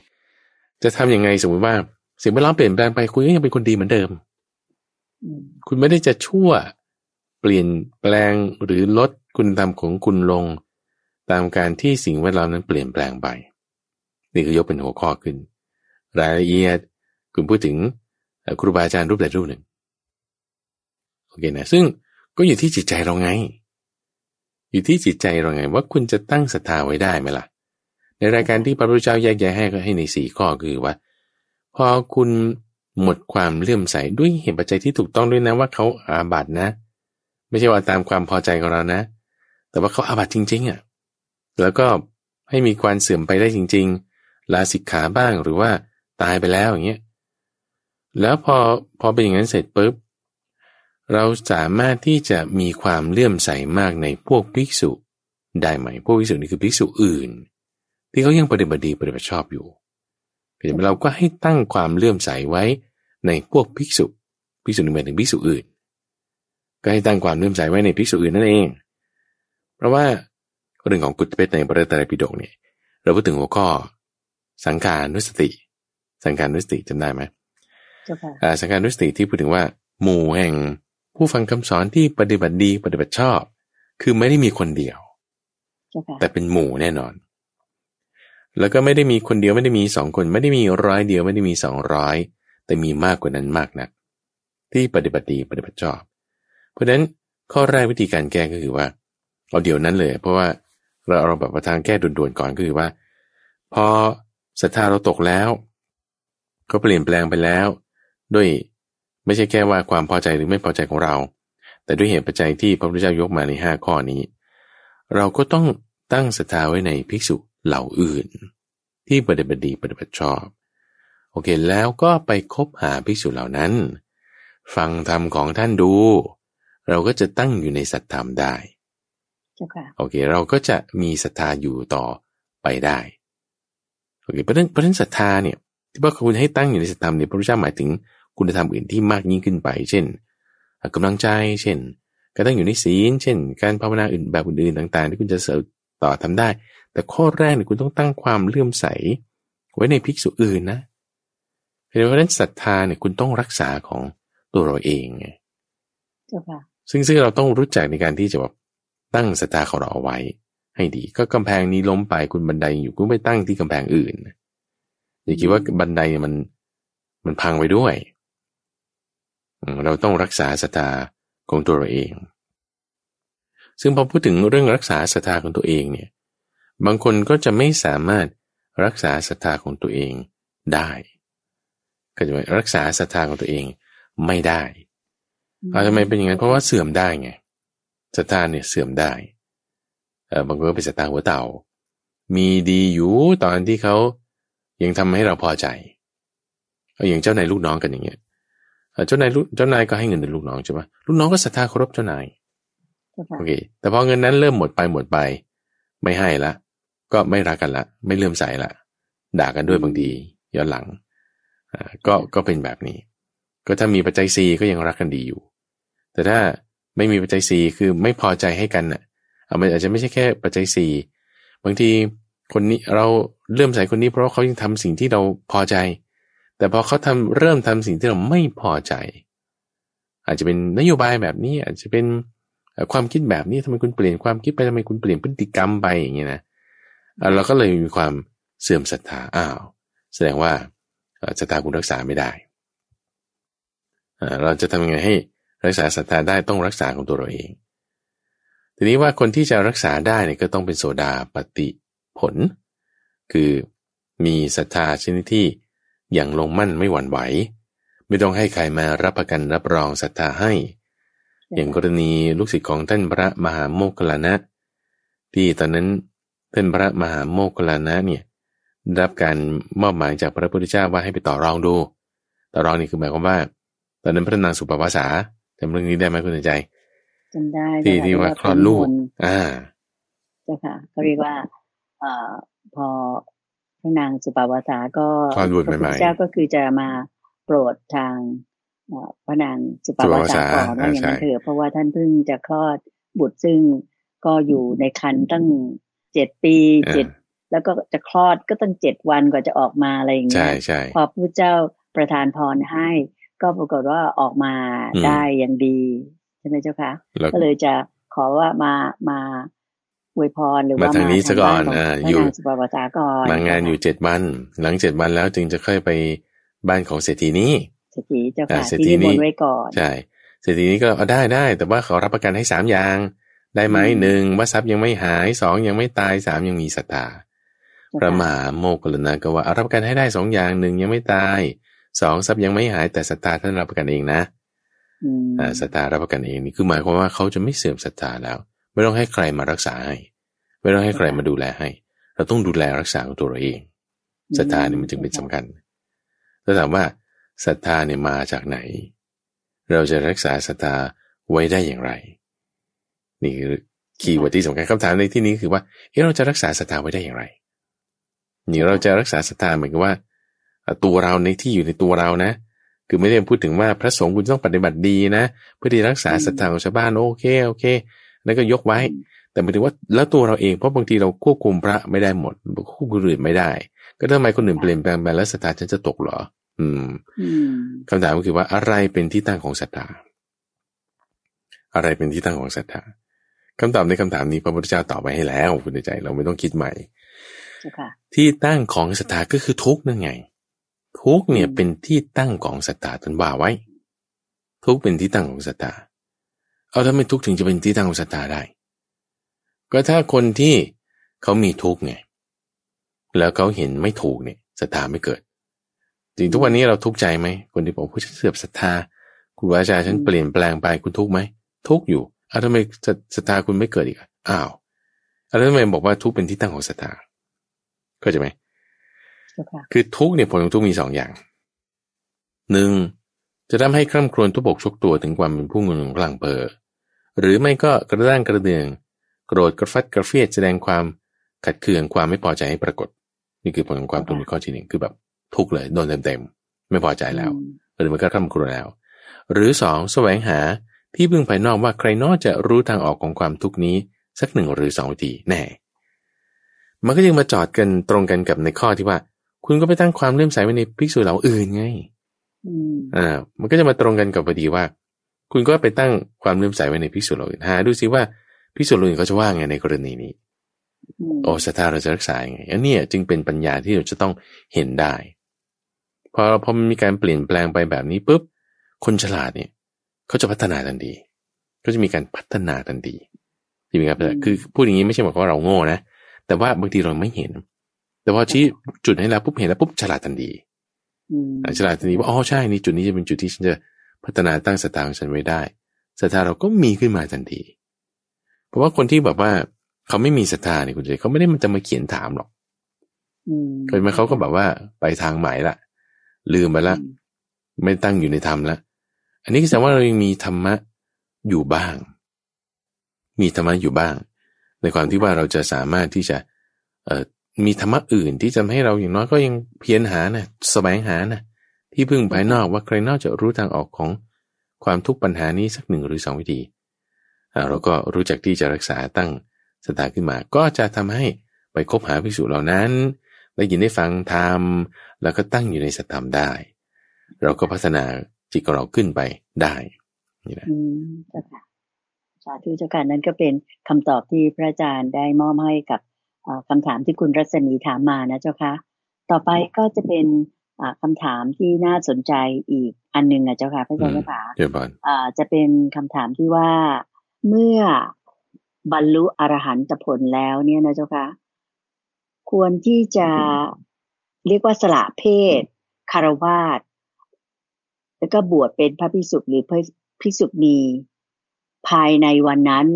จะทํำยังไงสมมติว่า สิ่งแวดล้อมเปลี่ยนแปลงไปคุณก็ยังเป็นคนดีเหมือนเดิม คุณไม่ได้จะชั่วเปลี่ยนแปลงหรือลดคุณธรรมของคุณลง ตามการที่สิ่งแวดล้อมนั้นเปลี่ยนแปลงไป นี่คือยกเป็นหัวข้อขึ้น รายละเอียดคุณพูดถึงครูบาอาจารย์รูปใดรูปหนึ่งโอเคนะซึ่งก็อยู่ที่จิตใจเราไง อยู่ที่จิตใจเราไง ว่าคุณจะตั้งศรัทธาไว้ได้ไหมล่ะ ในรายการที่พระพุทธเจ้าแยกแยะให้ก็ให้ในสี่ข้อคือว่าพ อคุณหมดความเลื่อมใสด้วยเหตุปัจจัยที่ถูกต้องด้วยนะว่าเขาอาบัตินะ ไม่ใช่ว่าตามความพอใจของเรานะ แต่ว่าเขาอาบัติจริง ๆอะแล้วก็ให้มีความเสื่อมไปได้จริง ๆ ลาสิกขาบ้างหรือว่าตายไปแล้วอย่างเงี้ยแล้วพอพอเป็นอย่างนั้นเสร็จปุ๊บเราสามารถที่จะมีความเลื่อมใสมากในพวกภิกษุได้ไหม พวกภิกษุนี่คือภิกษุอื่น ที่เขายังปฏิบัติดีปฏิบัติชอบอยู่ เราก็ให้ตั้งความเลื่อมใสไว้ในพวกภิกษุภิกษุหนึ่งหมายถึงภิกษุอื่น ก็ให้ตั้งความเลื่อมใสไว้ในภิกษุอื่นนั่นเอง เพราะว่าเรื่องของกุฏเพชในพระไตรปิฎกเนี่ยเราพูดถึงหัวข้อสังขารนุสติ สังขารนุสติจำได้ไหมสังขารนุสติที่พูดถึงว่า หมู่แห่งผู้ฟังคำสอนที่ปฏิบัติดีปฏิบัติชอบ คือไม่ได้มีคนเดียว แต่เป็นหมู่แน่นอน แล้วก็ไม่ได้มีคนเดียวไม่ได้มีสองคนไม่ได้มีร้อยเดียวไม่ได้มีสองร้อยแต่มีมากกว่านั้นมากนัก ที่ปฏิบัติดีปฏิบัติชอบ เพราะฉะนั้นข้อแรกวิธีการแก้ก็คือว่า เอาเดี๋ยวนั้นเลย เพราะว่าเราเราแบบประทางแก้ด่วนๆก่อนก็คือว่า พอศรัทธาเราตกแล้วก็เปลี่ยนแปลงไปแล้ว ด้วยไม่ใช่แค่ว่าความพอใจหรือไม่พอใจของเรา แต่ด้วยเหตุปัจจัยที่พระพุทธเจ้ายกมาในห้าข้อนี้ เราก็ต้องตั้งศรัทธาไว้ในภิกษุ เหล่าอื่น ที่ปฏิบัติดีปฏิบัติชอบ โอเค แล้วก็ไปคบหาภิกษุเหล่านั้น ฟังธรรมของท่านดู เราก็จะตั้งอยู่ในสัตธรรมได้โอเค เราก็จะมีศรัทธาอยู่ต่อไปได้โอเคเพราะนั้นเพราะนั้นศรัทธาเนี่ยที่พระคุณให้ตั้งอยู่ในสัตธรรมเนี่ยพระพุทธเจ้าหมายถึงคุณธรรมอื่นที่มากยิ่งขึ้นไป เช่นกำลังใจ เช่น การตั้งอยู่ในศีล เช่น การภาวนาอื่นแบบอื่นๆต่าง ๆ ที่คุณจะเสริมต่อทำได้ แต่ข้อแรกเนี่ยคุณต้องตั้งความเลื่อมใส ไว้ในภิกษุอื่นนะเพราะฉะนั้นศรัทธาเนี่ยคุณต้องรักษาของตัวเราเองไงซึ่งซึ่งเราต้องรู้จักในการที่จะแบบตั้งศรัทธาของเราเอาไว้ ให้ดี ก็กำแพงนี้ล้มไปคุณบันไดอยู่คุณไปตั้งที่กำแพงอื่นอย่าคิดว่าบันไดมันมันพังไปด้วย เราต้องรักษาศรัทธาของตัวเราเอง ซึ่งพอพูดถึงเรื่องรักษาศรัทธาของตัวเองเนี่ย บางคนก็จะไม่สามารถรักษาศรัทธาของตัวเองได้ก็จะรักษาศรัทธาของตัวเองไม่ได้เอาทำไมเป็นอย่างนั้นเพราะว่าเสื่อมได้ไงศรัทธาเนี่ยเสื่อมได้เออบางคนก็เป็นศรัทธาหัวเต่า มีดีอยู่ตอนที่เขายังทำให้เราพอใจเอาอย่างเจ้านายลูกน้องกันอย่างเงี้ยเจ้านายเจ้านายก็ให้เงินเดือนลูกน้องใช่ไหมลูกน้องก็ศรัทธาเคารพเจ้านายโอเค แต่พอเงินนั้นเริ่มหมดไปหมดไป ไม่ให้ละ ก็ไม่รักกันละ ไม่เลื่อมใสละ ด่ากันด้วยบางทีย้อนหลังก็ก็เป็นแบบนี้ ก็ถ้ามีปัจจัยสี่ก็ยังรักกันดีอยู่ แต่ถ้าไม่มีปัจจัยสี่คือไม่พอใจให้กันน่ะอามันอาจจะไม่ใช่แค่ปัจจัยสี่บางทีคนนี้เราเริ่มใส่คนนี้เพราะเขายังทำสิ่งที่เราพอใจ แต่พอเขาทำเริ่มทำสิ่งที่เราไม่พอใจ อาจจะเป็นนโยบายแบบนี้อาจจะเป็นความคิดแบบนี้ทำไมคุณเปลี่ยนความคิดไปทำไมคุณเปลี่ยนพฤติกรรมไปอย่างเงี้ยนะ เราก็เลยมีความเสื่อมศรัทธาอ้าวแสดงว่าศรัทธาคุณรักษาไม่ได้เราจะทำยังไงให้รักษาศรัทธาได้ต้องรักษาของตัวเราเอง ทีนี้ว่าคนที่จะรักษาได้เนี่ยก็ต้องเป็นโสดาปฏิผล คือมีศรัทธาชนิดที่อย่างลงมั่นไม่หวั่นไหว ไม่ต้องให้ใครมารับประกันรับรองศรัทธาให้ อย่างกรณีลูกศิษย์ของท่านพระมหาโมคคลานะ ที่ตอนนั้น ท่านพระมหาโมคคลานะเนี่ยรับการมอบหมายจากพระพุทธเจ้าว่าให้ไปต่อรองดู ต่อรองนี่คือหมายความว่า ตอนนั้นพระนางสุปปาสาจำเรื่องนี้ได้ไหมคุณใจจำได้ที่ที่ว่าคลอดลูกอ่าเจ้าค่ะเขาเรียกว่าเอ่อพอพระนางสุปปาสาก็พระพุทธเจ้าก็คือจะมาโปรดทางพระนางสุปปาสาก่อนว่าอย่างนั้นเถอะเพราะว่าท่านเพิ่งจะคลอดบุตรซึ่งก็อยู่ในคันตั้ง เจ็ดปีเจ็ดแล้วก็จะคลอดก็ตั้งเจ็ดวันกว่าจะออกมาอะไรอย่างเงี้ยพอพระเจ้าประทานพรให้ ก็ปรากฏว่าออกมาได้อย่างดีใช่ไหมเจ้าคะก็เลยจะขอว่ามามาอวยพรหรือว่ามาทางนี้ซะก่อนอ่าอยู่สุภาษาก่อนมางานอยู่เจ็ดวัน หลังเจ็ดวันแล้วจึงจะค่อยไปบ้านของเศรษฐีนี้เศรษฐีเจ้าค่ะที่บนไว้ก่อนใช่เศรษฐีนี้ก็เอาได้ได้ แต่ว่าเขารับประกันให้สามอย่าง ได้ไหมหนึ่งว่าทรัพย์ยังไม่หายสองยังไม่ตายสามยังมีศรัทธาพระมหาโมกขลนาก็ว่ารับประกันให้ได้สองอย่างหนึ่งยังไม่ตายสองทรัพย์ยังไม่หายแต่ศรัทธาท่านรับประกันเองนะอ่าศรัทธารับประกันเองนี่คือหมายความว่าเขาจะไม่เสื่อมศรัทธาแล้ว ไม่ต้องให้ใครมารักษาให้ ไม่ต้องให้ใครมาดูแลให้ เราต้องดูแลรักษาตัวเราเองศรัทธานี่มันจึงเป็นสำคัญแล้วถามว่าศรัทธาเนี่ยมาจากไหน เราจะรักษาศรัทธาไว้ได้อย่างไร นี่คือ keyword ที่สำคัญคำถามในที่นี้คือว่าเราจะรักษาศรัทธาไว้ได้อย่างไร นี่เราจะรักษาศรัทธาเหมือนกับว่า ตัวเราในที่อยู่ในตัวเรานะ คือไม่ได้พูดถึงว่าพระสงฆ์คุณต้องปฏิบัติดีนะ เพื่อที่รักษาศรัทธาของชาวบ้านโอเคโอเค แล้วก็ยกไว้ แต่หมายถึงว่าแล้วตัวเราเองเพราะบางทีเราควบคุมพระไม่ได้หมดควบคุมอื่นไม่ได้ ก็ทำไมคนอื่นเปลี่ยนแปลงไปแล้วศรัทธาฉันจะตกเหรอ อืมคำถามก็คือว่าอะไรเป็นที่ตั้งของศรัทธาอะไรเป็นที่ตั้งของศรัทธา คำตอบในคำถามนี้พระพุทธเจ้าตอบไปให้แล้วคุณใจ เราไม่ต้องคิดใหม่ที่ตั้งของศรัทธาก็คือทุกนั่นไง ทุกเนี่ยเป็นที่ตั้งของศรัทธาท่านว่าไว้ ทุกเป็นที่ตั้งของศรัทธาเอาถ้าไม่ทุกถึงจะเป็นที่ตั้งของศรัทธาได้ ก็ถ้าคนที่เขามีทุกไงแล้วเขาเห็นไม่ถูกเนี่ยศรัทธาไม่เกิดจริงทุกวันนี้เราทุกข์ใจไหมคนที่บอกผู้ฉันเสื่อมศรัทธาครูอาจารย์ฉันเปลี่ยนแปลงไปคุณทุกข์ไหมทุกข์อยู่ อ้าวทำไมศรัทธาคุณไม่เกิดอีกอ้าวแล้วทำไมบอกว่าทุกข์เป็นที่ตั้งของศรัทธาเข้าใจไหมคือทุกเนี่ยผลของทุกมีสองอย่างหนึ่งจะทำให้คร่ำครวญทุบกชกตัวถึงความเป็นผู้งุนกลางเปอหรือไม่ก็กระด้างกระเดือง โกรธกระฟัดกระเฟียดแสดงความขัดเคืองความไม่พอใจให้ปรากฏ นี่คือผลของความทุกข์ในข้อที่หนึ่งคือแบบทุกเลยโดนเต็มๆไม่พอใจแล้วหรือมันก็คร่ำครวญแล้ว หรือสองแสวงหา ที่พึ่งภายนอกว่าใครนอกจะรู้ทางออกของความทุกข์นี้ สักหนึ่งหรือสองวิธีแน่ มันก็ยังมาจอดกันตรงกันกับในข้อที่ว่า คุณก็ไปตั้งความเลื่อมใสไว้ในภิกษุเหล่าอื่นไงอ่า มันก็จะมาตรงกันกับพอดีว่า คุณก็ไปตั้งความเลื่อมใสไว้ในภิกษุเหล่าอื่นหาดูซิว่าภิกษุเหล่าอื่นเขาจะว่าไงในกรณีนี้โอ้ศรัทธาเราจะรักษาไงอันนี้จึงเป็นปัญญาที่เราจะต้องเห็นได้ พอพอมันมีการเปลี่ยนแปลงไปแบบนี้ปุ๊บคนฉลาดเนี่ย เขาจะพัฒนาทันทีก็จะมีการพัฒนาทันทีที่มีการคือพูดอย่างนี้ไม่ใช่หมายความว่าเราโง่นะ แต่ว่าบางทีเราไม่เห็น แต่พอชี้จุดให้แล้วปุ๊บเห็นแล้วปุ๊บฉลาดทันทีฉลาดทันทีว่าอ๋อใช่นี่จุดนี้จะเป็นจุดที่ฉันจะพัฒนาตั้งสตางค์ฉันไว้ได้ศรัทธาเราก็มีขึ้นมาทันที เพราะว่าคนที่แบบว่าเขาไม่มีศรัทธาเนี่ยคุณเจเขาไม่ได้มันจะมาเขียนถามหรอกเคยมาเขาก็แบบว่าไปทางใหม่ละลืมไปละ ไม่ตั้งอยู่ในธรรมละ อันนี้แสดงว่าเรายังมีธรรมะอยู่บ้าง มีธรรมะอยู่บ้าง ในความที่ว่าเราจะสามารถที่จะมีธรรมะอื่นที่จะให้เราอย่างน้อยก็ยังเพียรหานะสแสวงหานะที่พึ่งภายนอกว่าใครนอกจะรู้ทางออกของความทุกข์ปัญหานี้สักหนึ่งหรือสองวิธีเราก็รู้จักที่จะรักษาตั้งสถาขึ้นมา ก็จะทำให้ไปคบหาภิกษุเหล่านั้น ได้ยินได้ฟังธรรมแล้วก็ตั้งอยู่ในสัตธรรมได้ เราก็พัฒนา จิตของเราขึ้นไปได้นี่แหละอืมเจ้าค่ะสาธุเจ้าค่ะนั้นก็เป็นคำตอบที่พระอาจารย์ได้มอบให้กับคำถามที่คุณรัศมีถามมานะเจ้าค่ะต่อไปก็จะเป็นคำถามที่น่าสนใจอีกอันหนึ่งนะเจ้าค่ะพระอาจารย์ค่ะจะเป็นคำถามที่ว่าเมื่อบรรลุอรหันตผลแล้วเนี่ยนะเจ้าค่ะควรที่จะเรียกว่าสละเพศคารวาส แล้วก็บวชเป็นพระภิกษุหรือพระภิกษุณีภายในวันนั้น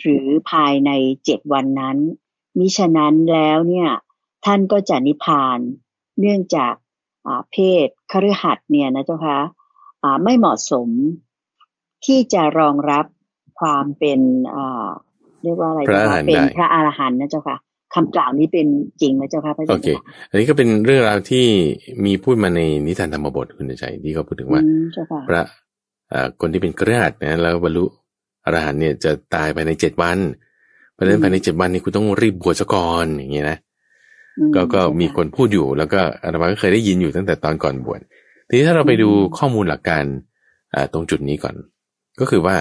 หรือภายในเจ็ดวันนั้น มิฉะนั้นแล้วเนี่ย ท่านก็จะนิพพาน เนื่องจากเพศคฤหัสเนี่ยนะเจ้าคะไม่เหมาะสมที่จะรองรับความเป็นเรียกว่าอะไรเป็นพระอรหันต์นะเจ้าค่ะ คำกล่าวนี้เป็นจริงไหมเจ้าค่ะพระอาจารย์โอเค อันนี้ก็เป็นเรื่องราวที่มีพูดมาในนิทานธรรมบทคุณใจที่เขาพูดถึงว่าพระคนที่เป็นเครือขัดนะแล้วบรรลุอรหันเนี่ยจะตายภายในเจ็ดวันเพราะฉะนั้นภายในเจ็ดวันนี้คุณต้องรีบบวชซะก่อนอย่างเงี้ยนะก็ก็มีคนพูดอยู่แล้วก็อาตมาก็เคยได้ยินอยู่ตั้งแต่ตอนก่อนบวชทีนี้ถ้าเราไปดูข้อมูลหลักการตรงจุดนี้ก่อน ก็คือว่า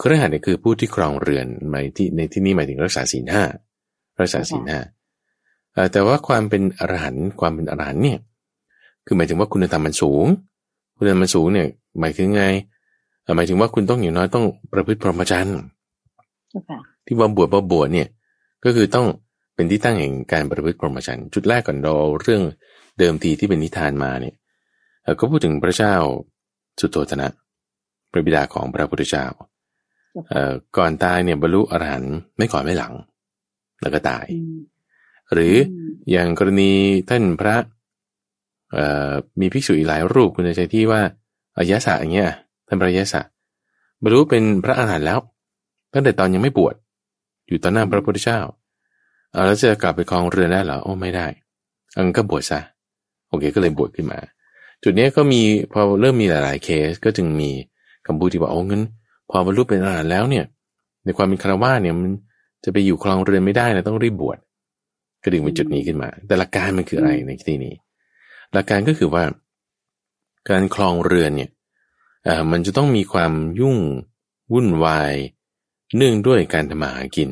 เครือขัดเนี่ยคือผู้ที่ครองเรือนหมายที่ในที่นี้หมายถึงรักษาศีลห้า รักษาศีลห้าแต่ว่าความเป็นอรหันต์ความเป็นอรหันต์เนี่ยคือหมายถึงว่าคุณธรรมมันสูง คุณธรรมมันสูงเนี่ยหมายถึงไงหมายถึงว่าคุณต้องอย่างน้อยต้องประพฤติพรหมจรรย์ที่ว่าบวชว่าบวชเนี่ยก็คือต้องเป็นที่ตั้งแห่งการประพฤติพรหมจรรย์จุดแรกก่อนเราเรื่องเดิมทีที่เป็นนิทานมาเนี่ยก็พูดถึงพระเจ้าสุโธธนะพระบิดาของพระพุทธเจ้าก่อนตายเนี่ยบรรลุอรหันต์ไม่ก่อนไม่หลัง แล้วก็ตาย หรืออย่างกรณีท่านพระมีภิกษุอีกหลายรูปคุณจะใช้ที่ว่าอายะสะอย่างเงี้ยท่านพระยะสะบรรลุเป็นพระอาหารหันต์แล้วตั้งแต่ตอนยังไม่บวชอยู่ต่อหน้าพระพุทธเจ้าเอาแล้วจะกลับไปคลองเรือนได้เหรอโอ้ไม่ได้ อังก็บวชซะโอเคก็เลยบวชขึ้นมา จุดนี้ก็มีพอเริ่มมีหลาย ๆ เคสก็จึงมีคำพูดที่ว่าโอ้เงินพอบรรลุเป็นอาหารแล้วเนี่ย ในความเป็นคารวะเนี่ยมัน จะไปอยู่คลองเรือนไม่ได้นะต้องรีบบวชก็ดึงเป็นจุดนี้ขึ้นมา แต่หลักการมันคืออะไรในที่นี้ หลักการก็คือว่า การคลองเรือนเนี่ยอ่ามันจะต้องมีความยุ่งวุ่นวายเนื่องด้วยการทำมาหากิน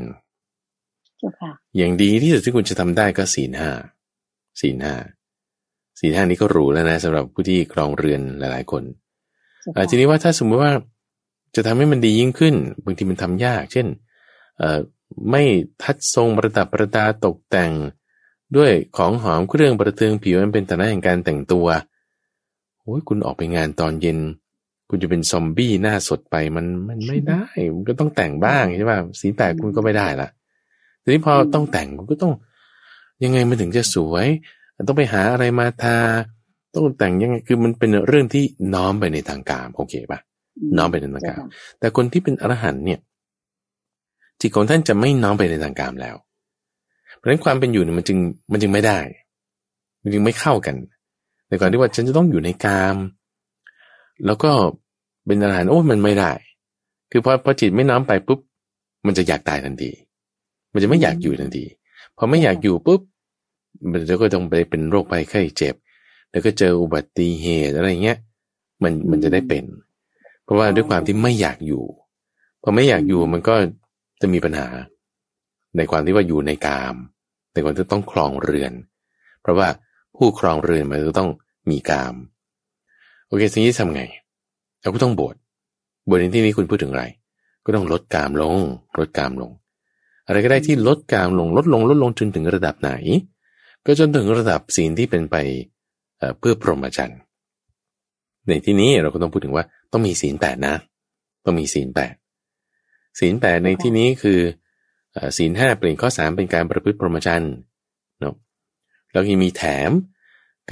อย่างดีที่สุดที่คุณจะทำได้ก็ศีลห้าศีลห้าศีลห้านี้ก็รู้แล้วนะสำหรับผู้ที่ครองเรือนหลาย ๆ คนทีนี้ว่าถ้าสมมติว่าจะทำให้มันดียิ่งขึ้น บางทีมันทำยาก เช่น ไม่ทัดทรงประดับประดาตกแต่ง ด้วยของหอมเครื่องประเทืองผิวมันเป็นฐานะแห่งการแต่งตัวโอ้ยคุณออกไปงานตอนเย็น คุณจะเป็นซอมบี้หน้าสดไปมันมันไม่ได้มันก็ต้องแต่งบ้างใช่ป่ะสีแตกคุณก็ไม่ได้ละทีนี้พอต้องแต่งคุณก็ต้อง ยังไงมันถึงจะสวย ต้องไปหาอะไรมาทา ต้องแต่งยังไงคือมันเป็นเรื่องที่น้อมไปในทางการโอเคป่ะน้อมไปในทางการแต่คนที่เป็นอรหันเนี่ย จิตของท่านจะไม่น้อมไปในทางกามแล้ว เพราะฉะนั้นความเป็นอยู่เนี่ยมันจึงมันจึงไม่ได้ มันจึงไม่เข้ากันในก่อนที่ว่าฉันจะต้องอยู่ในกาม แล้วก็เป็นอาหารโอ้มันไม่ได้ คือพอพอจิตไม่น้อมไปปุ๊บ มันจะอยากตายทันที มันจะไม่อยากอยู่ทันที พอไม่อยากอยู่ปุ๊บ มันจะก็ต้องไปเป็นโรคไปไข้เจ็บ แล้วก็เจออุบัติเหตุอะไรเงี้ย มันมันจะได้เป็น เพราะว่าด้วยความที่ไม่อยากอยู่ พอไม่อยากอยู่มันก็ จะมีปัญหา ในความที่ว่าอยู่ในกาม ในความที่ต้องครองเรือน เพราะว่าผู้ครองเรือนมันจะต้องมีกาม โอเคสิ่งที่ทำไงเราก็ต้องบวชบวชในที่นี้คุณพูดถึงอะไร ก็ต้องลดกามลง ลดกามลง อะไรก็ได้ที่ลดกามลง ลดลงลดลงจนถึงระดับไหน ก็จนถึงระดับศีลที่เป็นไปเพื่อพรหมจรรย์ในที่นี้เราก็ต้องพูดถึงว่าต้องมีศีลแปดนะ ต้องมีศีลแปด ศีลแปดในที่นี้คือศีลห้าเปลี่ยนข้อสามเป็นการประพฤติพรหมจรรย์เนาะแล้วยังมีแถม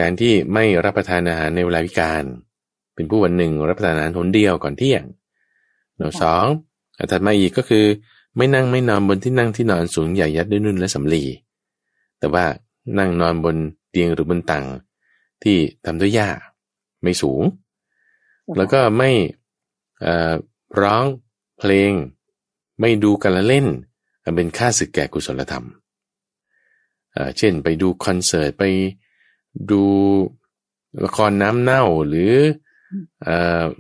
การที่ไม่รับประทานอาหารในเวลาวิการ เป็นผู้วันหนึ่งรับประทานอาหารหนเดียวก่อนเที่ยงเนาะสองถัดมาอีกก็คือ ไม่นั่งไม่นอนบนที่นั่งที่นอนสูงใหญ่ยัดด้วยนุ่นและสำลีแต่ว่านั่งนอนบนเตียงหรือบนตังที่ทำด้วยหญ้าไม่สูง แล้วก็ไม่ร้องเพลง ไม่ดูกันละเล่นเป็นค่าศึกแก่กุศลธรรม เช่นไปดูคอนเสิร์ตไปดูละครน้ำเน่าหรือ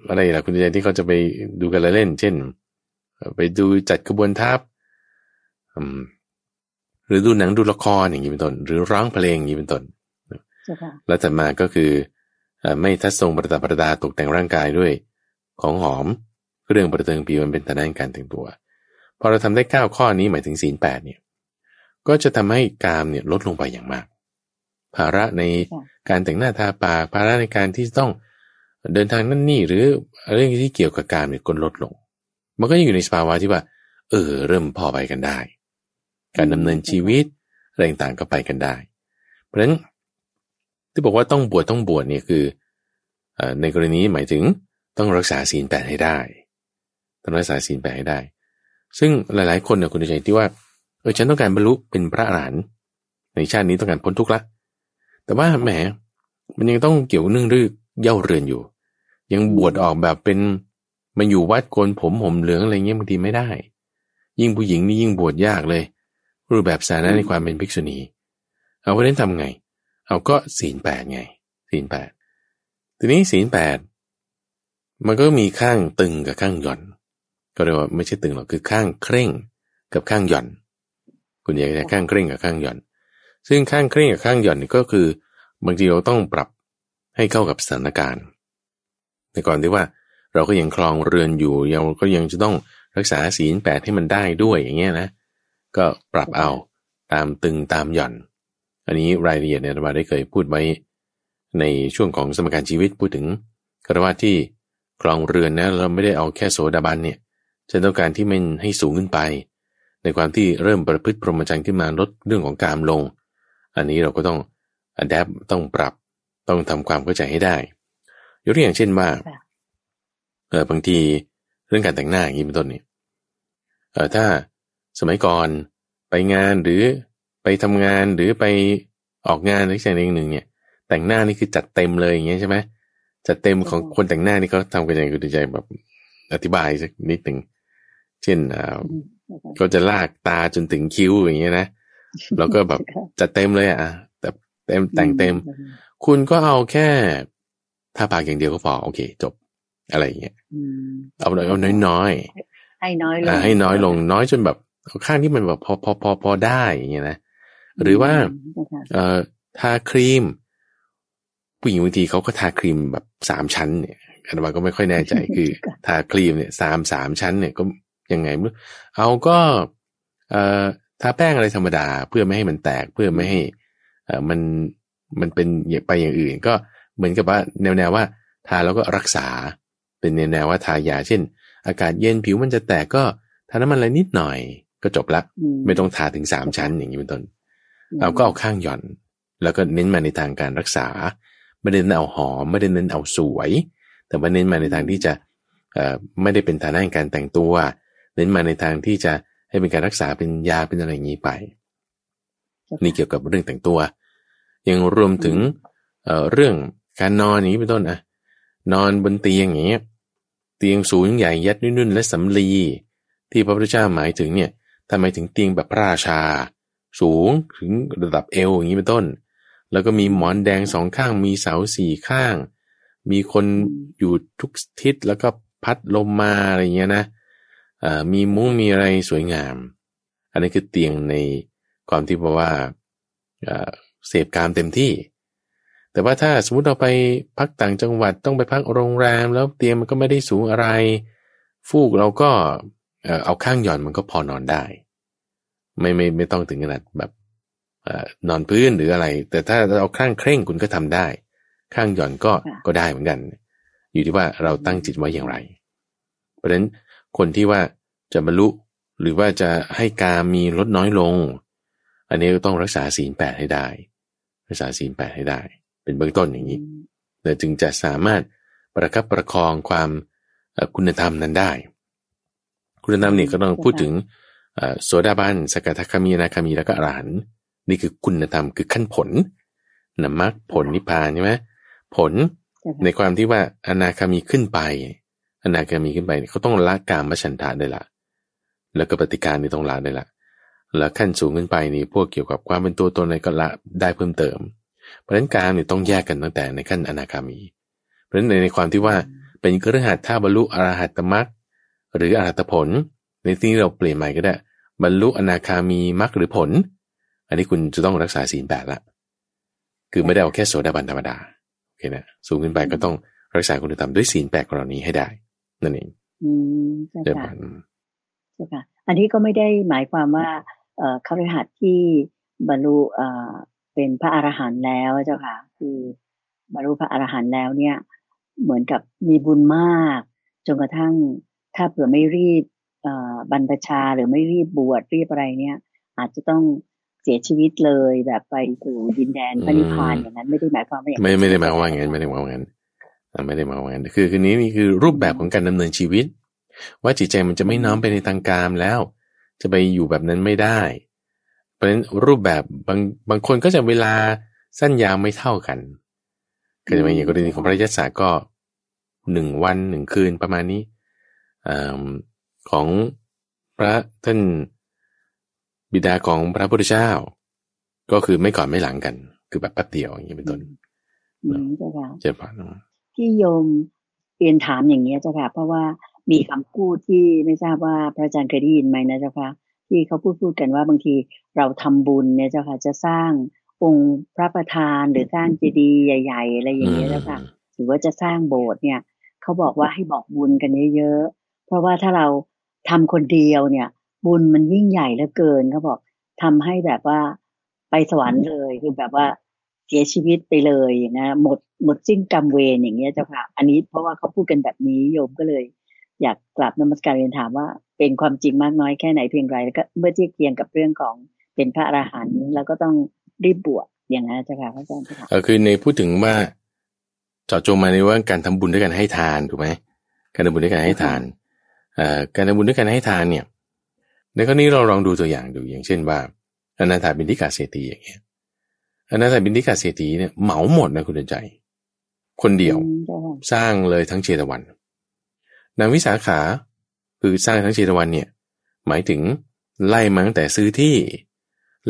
อะไรล่ะคุณใจที่เขาจะไปดูกันละเล่น เช่น ไปดูจัดกระบวนทัพหรือดูหนังดูละครอย่างนี้เป็นต้น หรือร้องเพลงอย่างนี้เป็นต้นแล้วถัดมาก็คือไม่ทัดทรงประดับประดาตกแต่งร่างกายด้วย ของหอมเครื่องประเทิงผิวมันเป็นทางด้านการแต่งตัว พอเราทำได้เก้าข้อนี้หมายถึงศีลแปดเนี่ย ก็จะทำให้กามเนี่ยลดลงไปอย่างมาก ภาระในการแต่งหน้าทาปากภาระในการที่ต้องเดินทางนั่นนี่หรือเรื่องที่เกี่ยวกับการเนี่ยก็ลดลง มันก็ยังอยู่ในสภาวะที่ว่า เออ เริ่มพอไปกันได้ การดำเนินชีวิตอะไรต่างๆก็ไปกันได้ เพราะฉะนั้นที่บอกว่าต้องบวชต้องบวชเนี่ยคือในกรณีหมายถึงต้องรักษาศีลแปดให้ได้ ต้องรักษาศีลแปดให้ได้ ซึ่งหลายๆ คนเนี่ยคุณใจที่ว่าเออฉันต้องการบรรลุเป็นพระอรหันต์ในชาตินี้ต้องการพ้นทุกข์ละ แต่ว่าแหม มันยังต้องเกี่ยวเนื่องด้วยเย่าเรือนอยู่ ยังบวชออกแบบเป็นมาอยู่วัดโกนผมผมเหลืองอะไรเงี้ยบางทีไม่ได้ ยิ่งผู้หญิงนี่ยิ่งบวชยากเลย รูปแบบสาระในความเป็นภิกษุณี เอาเพราะนั้นทำไง เอาก็ศีลแปดไงศีลแปดทีนี้ศีลแปดมันก็มีข้างตึงกับข้างหย่อน ก็เรียกว่าไม่ใช่ตึงหรอกคือข้างเคร่งกับข้างหย่อน คุณอยากจะข้างเคร่งกับข้างหย่อน ซึ่งข้างเคร่งกับข้างหย่อนนี่ก็คือบางทีเราต้องปรับให้เข้ากับสถานการณ์ แต่ก่อนที่ว่าเราก็ยังคลองเรือนอยู่ยังก็ยังจะต้องรักษาศีลแปดให้มันได้ด้วยอย่างเงี้ยนะ ก็ปรับเอาตามตึงตามหย่อน อันนี้รายละเอียดเนี่ยเราได้เคยพูดไว้ ในช่วงของสมการชีวิตพูดถึงกระว่าที่คลองเรือนนะเราไม่ได้เอาแค่โสดาบันเนี่ย ฉันต้องการที่มันให้สูงขึ้นไป ในความที่เริ่มประพฤติพรหมจรรย์ขึ้นมาลดเรื่องของกามลง อันนี้เราก็ต้องอัดแอปต้องปรับ ต้องทำความเข้าใจให้ได้ ยกตัวอย่างเช่นว่าเออบางทีเรื่องการแต่งหน้าอย่างนี้เป็นต้นเนี่ยเออถ้าสมัยก่อนไปงานหรือไปทำงานหรือไปออกงานอะไรสักอย่างหนึ่งเนี่ย แต่งหน้านี่คือจัดเต็มเลยอย่างเงี้ยใช่ไหมจัดเต็มของคนแต่งหน้านี่เขาทำกันยังไงคุณใจแบบอธิบายสักนิดหนึ่ง เช่นอ่าก็จะลากตาจนถึงคิ้วอย่างเงี้ยนะแล้วก็แบบจัดเต็มเลยอะแต่เต็มแต่งเต็ม คุณก็เอาแค่ทาปากอย่างเดียวก็พอโอเค จบอะไรอย่างเงี้ยเอาเอาน้อยน้อยให้น้อยลงให้น้อยลงน้อยจนแบบข้างที่มันแบบพอพอพอพอได้อย่างเงี้ยนะหรือว่าเอ่อทาครีมผู้หญิงบางทีเขาก็ทาครีมแบบสามชั้นเนี่ยอันมาก็ไม่ค่อยแน่ใจคือ ทาครีมเนี่ยสามสามชั้นเนี่ยก็ ยังไงไม่เอาก็เอ่อทาแป้งอะไรธรรมดาเพื่อไม่ให้มันแตกเพื่อไม่ให้เอ่อมันมันเป็นไปอย่างอื่น ก็เหมือนกับว่าแนวแนวว่าทาแล้วก็รักษา เป็นแนวแนวว่าทายาเช่น อากาศเย็นผิวมันจะแตกก็ทาน้ำมันอะไรนิดหน่อยก็จบละไม่ต้องทาถึงสามชั้นอย่างนี้เป็นต้นเอาก็เอาข้างหย่อน แล้วก็เน้นมาในทางการรักษา ไม่ได้เน้นเอาหอม ไม่ได้เน้นเอาสวย แต่ว่าเน้นมาในทางที่จะไม่ได้เป็นฐานะการแต่งตัว เน้นมาในทางที่จะให้เป็นการรักษาเป็นยาเป็นอะไรอย่างนี้ไป นี่เกี่ยวกับเรื่องแต่งตัว ยังรวมถึงเเรื่องการนอนอย่างนี้เป็นต้นอะนอนบนเตียงอย่างเงี้ยเตียงสูงใหญ่ยัดนุ่นและสำลี ที่พระพุทธเจ้าหมายถึงเนี่ยทำไมถึงเตียงแบบพระราชา สูงถึงระดับเอวอย่างนี้เป็นต้น แล้วก็มีหมอนแดงสองข้างมีเสาสี่ข้าง มีคนอยู่ทุกทิศแล้วก็พัดลมมาอะไรเงี้ยนะ มีมุ้งมีอะไรสวยงาม อันนี้คือเตียงในความที่บอกว่าเสพการเต็มที่ แต่ว่าถ้าสมมติเราไปพักต่างจังหวัดต้องไปพักโรงแรม แล้วเตียงมันก็ไม่ได้สูงอะไร ฟูกเราก็เอาข้างหย่อนมันก็พอนอนได้ ไม่ไม่ไม่ต้องถึงขนาดแบบนอนพื้นหรืออะไร แต่ถ้าเราข้างเคร่งคุณก็ทำได้ ข้างหย่อนก็ก็ได้เหมือนกัน อยู่ที่ว่าเราตั้งจิตไว้อย่างไร เพราะฉะนั้น คนที่ว่าจะบรรลุหรือว่าจะให้กามีลดน้อยลง อันนี้ก็ต้องรักษาศีลแปดให้ได้ รักษาศีลแปดให้ได้ เป็นเบื้องต้นอย่างนี้เราจึงจะสามารถประคับประคองความคุณธรรมนั้นได้ คุณธรรมนี่ก็ต้องพูดถึงโสดาบันสกทาคามีนาคามีแล้วก็อรหันต์นี่คือคุณธรรมคือขั้นผลนะมรรคผลนิพพานใช่ไหมผลในความที่ว่าอนาคามีขึ้นไป อนาคามีขึ้นไปเขาต้องละกามฉันทะได้ละ แล้วก็ปฏิการนี่ต้องละได้ละ แล้วขั้นสูงขึ้นไปนี่พวกเกี่ยวกับความเป็นตัวตนอะไรก็ละได้เพิ่มเติม เพราะฉะนั้นการเนี่ต้องแยกกันตั้งแต่ในขั้นอนาคามี เพราะฉะนั้นในความที่ว่าเป็นกระหัตถ้าบรรลุอรหัตมรรคหรืออรหัตผล ในที่นี้เราเปลี่ยนใหม่ก็ได้ บรรลุอนาคามีมรรคหรือผล อันนี้คุณจะต้องรักษาศีลแปดละ คือไม่ได้เอาแค่โสดาบันธรรมดาโอเคนะสูงขึ้นไปก็ต้องรักษาคุณธรรมด้วยศีลแปดกรณีให้ได้ นั่นเองอืมเจ้าค่ะเจ้าค่ะ อันนี้ก็ไม่ได้หมายความว่า เอ่อคฤหัสถ์ที่บรรลุเอ่อเป็นพระอรหันต์แล้วเจ้าค่ะ คือบรรลุพระอรหันต์แล้วเนี่ย เหมือนกับมีบุญมากจนกระทั่งถ้าเผื่อไม่รีบบรรพชาหรือไม่รีบบวชรีบอะไรเนี่ย อาจจะต้องเสียชีวิตเลยแบบไปสู่ดินแดนพระนิพพานอย่างนั้นไม่ได้หมายความว่าอย่างไม่ไม่ได้หมายความว่าอย่างนั้นไม่ได้หมายความว่าอย่างนั้น ไม่ได้หมายความว่าอย่างนั้นคือคือนี้นี่คือรูปแบบของการดำเนินชีวิต ว่าจิตใจมันจะไม่น้อมไปในทางการแล้ว จะไปอยู่แบบนั้นไม่ได้ เพราะฉะนั้นรูปแบบบางบางคนก็จะเวลาสั้นยาวไม่เท่ากัน ก็จะเป็นอย่างกรณีของพระยศก็หนึ่งวันหนึ่งคืนประมาณนี้อของพระท่านบิดาของพระพุทธเจ้า ก็คือไม่ก่อนไม่หลังกัน คือแบบแป๊บเดียวอย่างนี้เป็นต้นเจ้าค่ะเจ้าค่ะ ที่โยมเปลี่ยนถามอย่างนี้เจ้าค่ะ เพราะว่ามีคำพูดที่ไม่ทราบว่าพระอาจารย์เคยได้ยินไหมนะเจ้าค่ะที่เขาพูดพูดกันว่าบางทีเราทำบุญเนี่ยเจ้าค่ะจะสร้างองค์พระประธานหรือสร้างเจดีย์ใหญ่ ๆ อะไรอย่างเงี้ยเจ้าค่ะหรือว่าจะสร้างโบสถ์เนี่ยเขาบอกว่าให้บอกบุญกันเยอะๆเพราะว่าถ้าเราทำคนเดียวเนี่ย บุญมันยิ่งใหญ่เหลือเกินเขาบอกทำให้แบบว่าไปสวรรค์เลยคือแบบว่า เสียชีวิตไปเลยนะหมดหมดสิ้นกรรมเวรอย่างเงี้ยเจ้าค่ะ อันนี้เพราะว่าเขาพูดกันแบบนี้โยมก็เลย อยากกลับนมัสการเรียนถามว่า เป็นความจริงมากน้อยแค่ไหนเพียงไรแล้วก็เมื่อเทียบเคียงกับเรื่องของเป็นพระอรหันต์แล้วก็ต้องรีบบวชอย่างนั้นเจ้าค่ะพระอาจารย์เออคือในพูดถึงว่าเจาะจงมาในว่าการทำบุญด้วยกันให้ทานถูกไหมการทำบุญด้วยกันให้ทานเอ่อการทำบุญด้วยกันให้ทานเนี่ยในกรณีเราลองดูตัวอย่างดูอย่างเช่นว่าอนาถาบินทิกาเศรษฐีอย่างเงี้ย อนาถาบินทิกาเศรษฐีเนี่ยเหมาหมดนะคุณใจ คนเดียวสร้างเลยทั้งเชตวันนางวิสาขาคือสร้างทั้งเชตวันเนี่ย หมายถึงไล่มาตั้งแต่ซื้อที่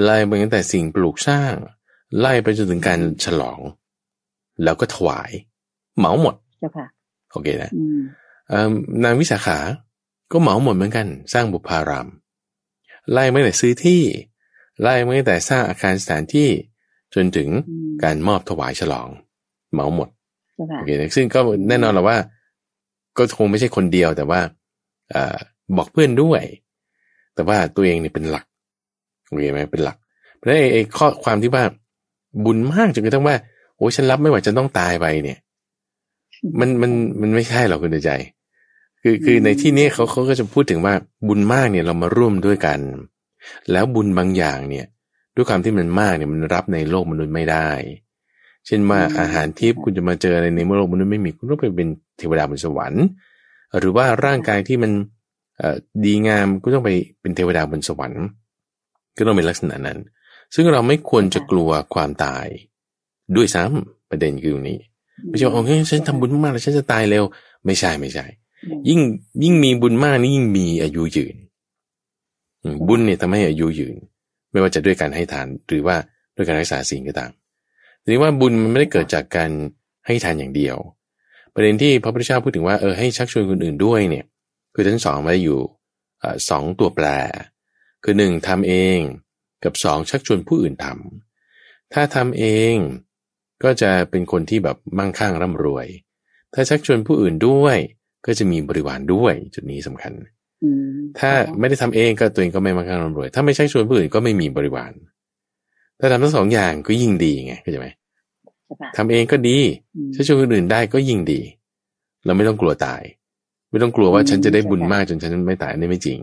ไล่มาตั้งแต่สิ่งปลูกสร้าง ไล่ไปจนถึงการฉลอง แล้วก็ถวาย เหมาหมดโอเคนะนางวิสาขาก็เหมาหมดเหมือนกัน สร้างบุพารามไล่ไม่แต่ซื้อที่ ไล่ไม่แต่สร้างอาคารสถานที่ จนถึงการมอบถวายฉลองเหมาหมดโอเคซึ่งก็แน่นอนแหละว่า ก็คงไม่ใช่คนเดียวแต่ว่าอบอกเพื่อนด้วย แต่ว่าตัวเองเนี่ยเป็นหลักโอเคไหมเป็นหลัก เพราะไอ้ข้อความที่ว่าบุญมากจนกระทั่งว่าโอ้ฉันรับไม่ไหวจะต้องตายไปเนี่ย มันมันมันไม่ใช่หรอกคุณใจ คือคือในที่นี้เขาเขาก็จะพูดถึงว่าบุญมากเนี่ยเรามาร่วมด้วยกัน แล้วบุญบางอย่างเนี่ย ด้วยความที่มันมากเนี่ยมันรับในโลกมนุษย์ไม่ได้ เช่นว่าอาหารทิพย์คุณจะมาเจออะไรในโลกมนุษย์ไม่มีคุณต้องไปเป็นเทวดาบนสวรรค์ หรือว่าร่างกายที่มันดีงามก็ต้องไปเป็นเทวดาบนสวรรค์ ก็ต้องเป็นลักษณะนั้น ซึ่งเราไม่ควรจะกลัวความตาย ด้วยซ้ำประเด็นคือตรงนี้ไม่ใช่ว่าโอ้ยฉันทำบุญมากแล้วฉันจะตายเร็ว ไม่ใช่ไม่ใช่ ยิ่งยิ่งมีบุญมากนี่ยิ่งมีอายุยืน บุญเนี่ยทำให้อายุยืน ไม่ว่าจะด้วยการให้ทานหรือว่าด้วยการรักษาสิ่งก็ตามทีนี้ว่าบุญมันไม่ได้เกิดจากการให้ทานอย่างเดียว ประเด็นที่พระพุทธเจ้าพูดถึงว่าเออให้ชักชวนคนอื่นด้วยเนี่ยคือทั้งสองไว้อยู่สองตัวแปร คือหนึ่งทำเองกับสองชักชวนผู้อื่นทำถ้าทำเองก็จะเป็นคนที่แบบมั่งคั่งร่ำรวย ถ้าชักชวนผู้อื่นด้วย ก็จะมีบริวารด้วยจุดนี้สำคัญ ถ้าไม่ได้ทำเองก็ตัวเองก็ไม่มาการร่ำรวย ถ้าไม่ใช่ชวนผู้อื่นก็ไม่มีบริวาร ถ้าทำทั้งสองอย่างก็ยิ่งดีไงเข้าใจไหมทำเองก็ดีถ้าชวนคนอื่นได้ก็ยิ่งดี เราไม่ต้องกลัวตาย ไม่ต้องกลัวว่าฉันจะได้บุญมากจนฉันไม่ตายนี่ไม่จริง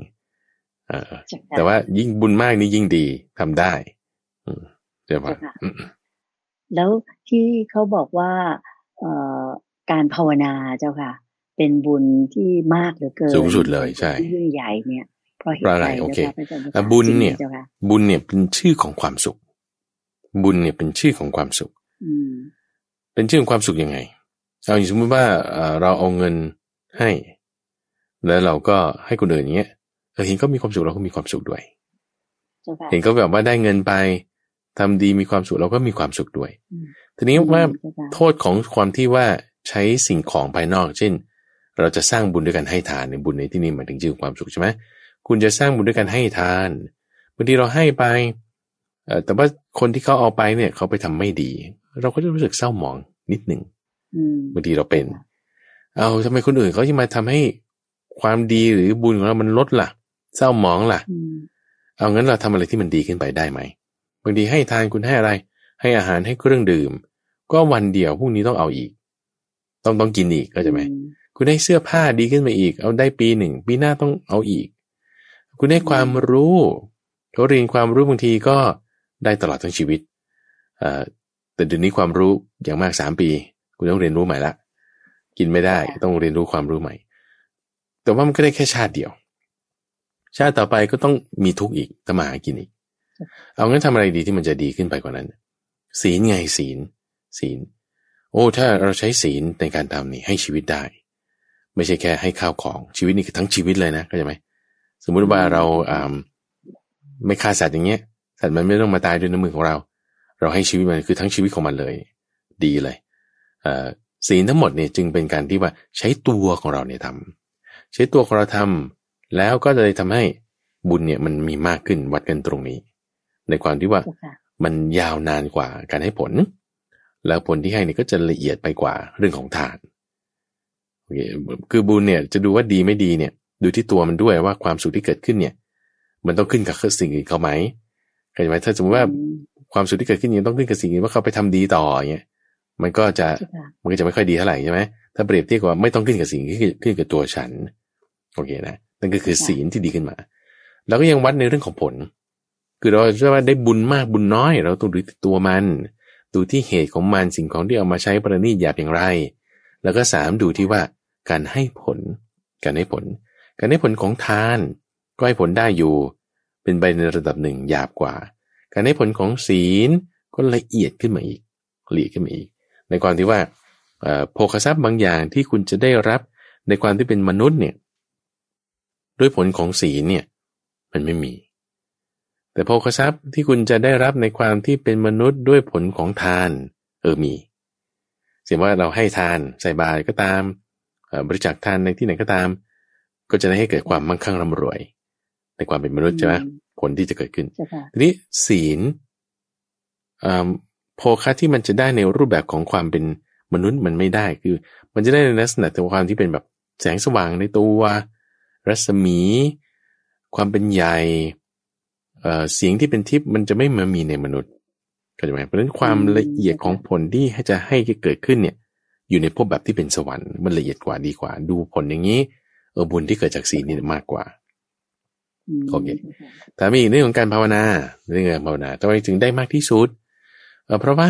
เออ แต่ว่ายิ่งบุญมากนี่ยิ่งดีทำได้อืมเจ้าค่ะแล้วที่เขาบอกว่า เอ่อการภาวนาเจ้าค่ะ เป็นบุญที่มากเหลือเกินสูงสุดเลยใช่ที่ยิ่งใหญ่เนี่ยเพราะเหตุใดโอเคบุญเนี่ย บุญเนี่ยเป็นชื่อของความสุข บุญเนี่ยเป็นชื่อของความสุขอืมเป็นชื่อของความสุขยังไง เอาอย่างสมมติว่าเอ่อเราเอาเงินให้ แล้วเราก็ให้คนอื่นอย่างเงี้ยเออเห็นเขามีความสุขเราก็มีความสุขด้วยเจ้าค่ะเห็นเขาแบบว่าได้เงินไปทำดีมีความสุขเราก็มีความสุขด้วยอืมทีนี้ว่าเจ้าค่ะโทษของความที่ว่าใช้สิ่งของภายนอก เช่น เราจะสร้างบุญด้วยการให้ทานในบุญในที่นี้หมายถึงชื่อของความสุขใช่ไหมคุณจะสร้างบุญด้วยการให้ทานบางทีเราให้ไปเอ่อแต่ว่าคนที่เขาเอาไปเนี่ยเขาไปทำไม่ดี เราก็จะรู้สึกเศร้าหมองนิดหนึ่งอืมบางทีเราเป็น เอาทำไมคนอื่นเขาจะมาทำให้ความดีหรือบุญของเรามันลดล่ะ เศร้าหมองล่ะอืมเอางั้นเราทำอะไรที่มันดีขึ้นไปได้ไหมบางทีให้ทานคุณให้อะไร ให้อาหารให้เครื่องดื่ม ก็วันเดียวพรุ่งนี้ต้องเอาอีก ต้องต้องกินอีกก็จะไหมอืม คุณได้เสื้อผ้าดีขึ้นมาอีก เอาได้ปีหนึ่งปีหน้าต้องเอาอีก คุณได้ความรู้เขาเรียนความรู้บางทีก็ได้ตลอดทั้งชีวิตเอ่อแต่เดี๋ยวนี้ความรู้อย่างมากสามปี คุณต้องเรียนรู้ใหม่ละกินไม่ได้ต้องเรียนรู้ความรู้ใหม่ แต่ว่ามันก็ได้แค่ชาติเดียว ชาติต่อไปก็ต้องมีทุกข์อีกทำมาหากินอีก เอางั้นทำอะไรดีที่มันจะดีขึ้นไปกว่านั้น ศีลไงศีลศีล โอ้ถ้าเราใช้ศีลในการทำนี่ให้ชีวิตได้ ไม่ใช่แค่ให้ข้าวของชีวิตนี่คือทั้งชีวิตเลยนะเข้าใจไหมสมมุติว่าเราอ่าไม่ฆ่าสัตว์อย่างเงี้ยสัตว์มันไม่ต้องมาตายด้วยน้ำมือของเรา เราให้ชีวิตมันคือทั้งชีวิตของมันเลย ดีเลยเอ่อศีลทั้งหมดเนี่ยจึงเป็นการที่ว่าใช้ตัวของเราเนี่ยทำใช้ตัวของเราทำแล้วก็เลยทำให้บุญเนี่ยมันมีมากขึ้นวัดกันตรงนี้ ในความที่ว่าเจ้าค่ะมันยาวนานกว่าการให้ผล แล้วผลที่ให้เนี่ยก็จะละเอียดไปกว่าเรื่องของทานโอเคคือบุญเนี่ยจะดูว่าดีไม่ดีเนี่ยดูที่ตัวมันด้วยว่าความสุขที่เกิดขึ้นเนี่ย มันต้องขึ้นกับสิ่งอื่นเขาไหมเข้าใจไหมถ้าสมมติว่าอืมความสุขที่เกิดขึ้นเนี่ยต้องขึ้นกับสิ่งอื่นว่าเขาไปทำดีต่ออย่างเงี้ยมันก็จะเจ้าค่ะมันก็จะไม่ค่อยดีเท่าไหร่ใช่ไหมถ้าเปรียบเทียบกับว่าไม่ต้องขึ้นกับสิ่งที่ขึ้นกับตัวฉันโอเคนะนั่นก็คือศีลที่ดีขึ้นมา แล้วก็ยังวัดในเรื่องของผล คือเราจะว่าได้บุญมากบุญน้อย เราต้องดูที่ตัวมัน ดูที่เหตุของมันสิ่งของที่เอามาใช้ประณีตหยาบอย่างไร แล้วก็สามดูที่ว่า การให้ผล การให้ผล การให้ผลของทานก็ให้ผลได้อยู่ เป็นไปในระดับหนึ่งหยาบกว่า การให้ผลของศีลก็ละเอียดขึ้นมาอีกละเอียดขึ้นมาอีก ในความที่ว่าโภคทรัพย์บางอย่างที่คุณจะได้รับในความที่เป็นมนุษย์เนี่ยด้วยผลของศีลเนี่ยมันไม่มี แต่โภคทรัพย์ที่คุณจะได้รับในความที่เป็นมนุษย์ด้วยผลของทาน เออมีเสียว่าเราให้ทานใส่บาตรก็ตาม บริจาคทานในที่ไหนก็ตาม ก็จะได้ให้เกิดความมั่งคั่งร่ำรวย ในความเป็นมนุษย์ใช่ไหมผลที่จะเกิดขึ้นเจ้าค่ะทีนี้ศีลอ่าโภคะที่มันจะได้ในรูปแบบของความเป็นมนุษย์มันไม่ได้คือ มันจะได้ในลักษณะของความที่เป็นแบบแสงสว่างในตัว รัศมี ความเป็นใหญ่เอ่อเสียงที่เป็นทิพย์มันจะไม่มามีในมนุษย์เข้าใจไหมเพราะฉะนั้นความละเอียดของผลที่ให้จะให้เกิดขึ้นเนี่ย อยู่ในภพแบบที่เป็นสวรรค์มันละเอียดกว่าดีกว่า ดูผลอย่างนี้ เออบุญที่เกิดจากศีลนี่มากกว่ามโอเคแต่มีอีกเรื่องของการภาวนาเรื่องการภาวนาทำไมถึงได้มากที่สุดเอ่อเพราะว่า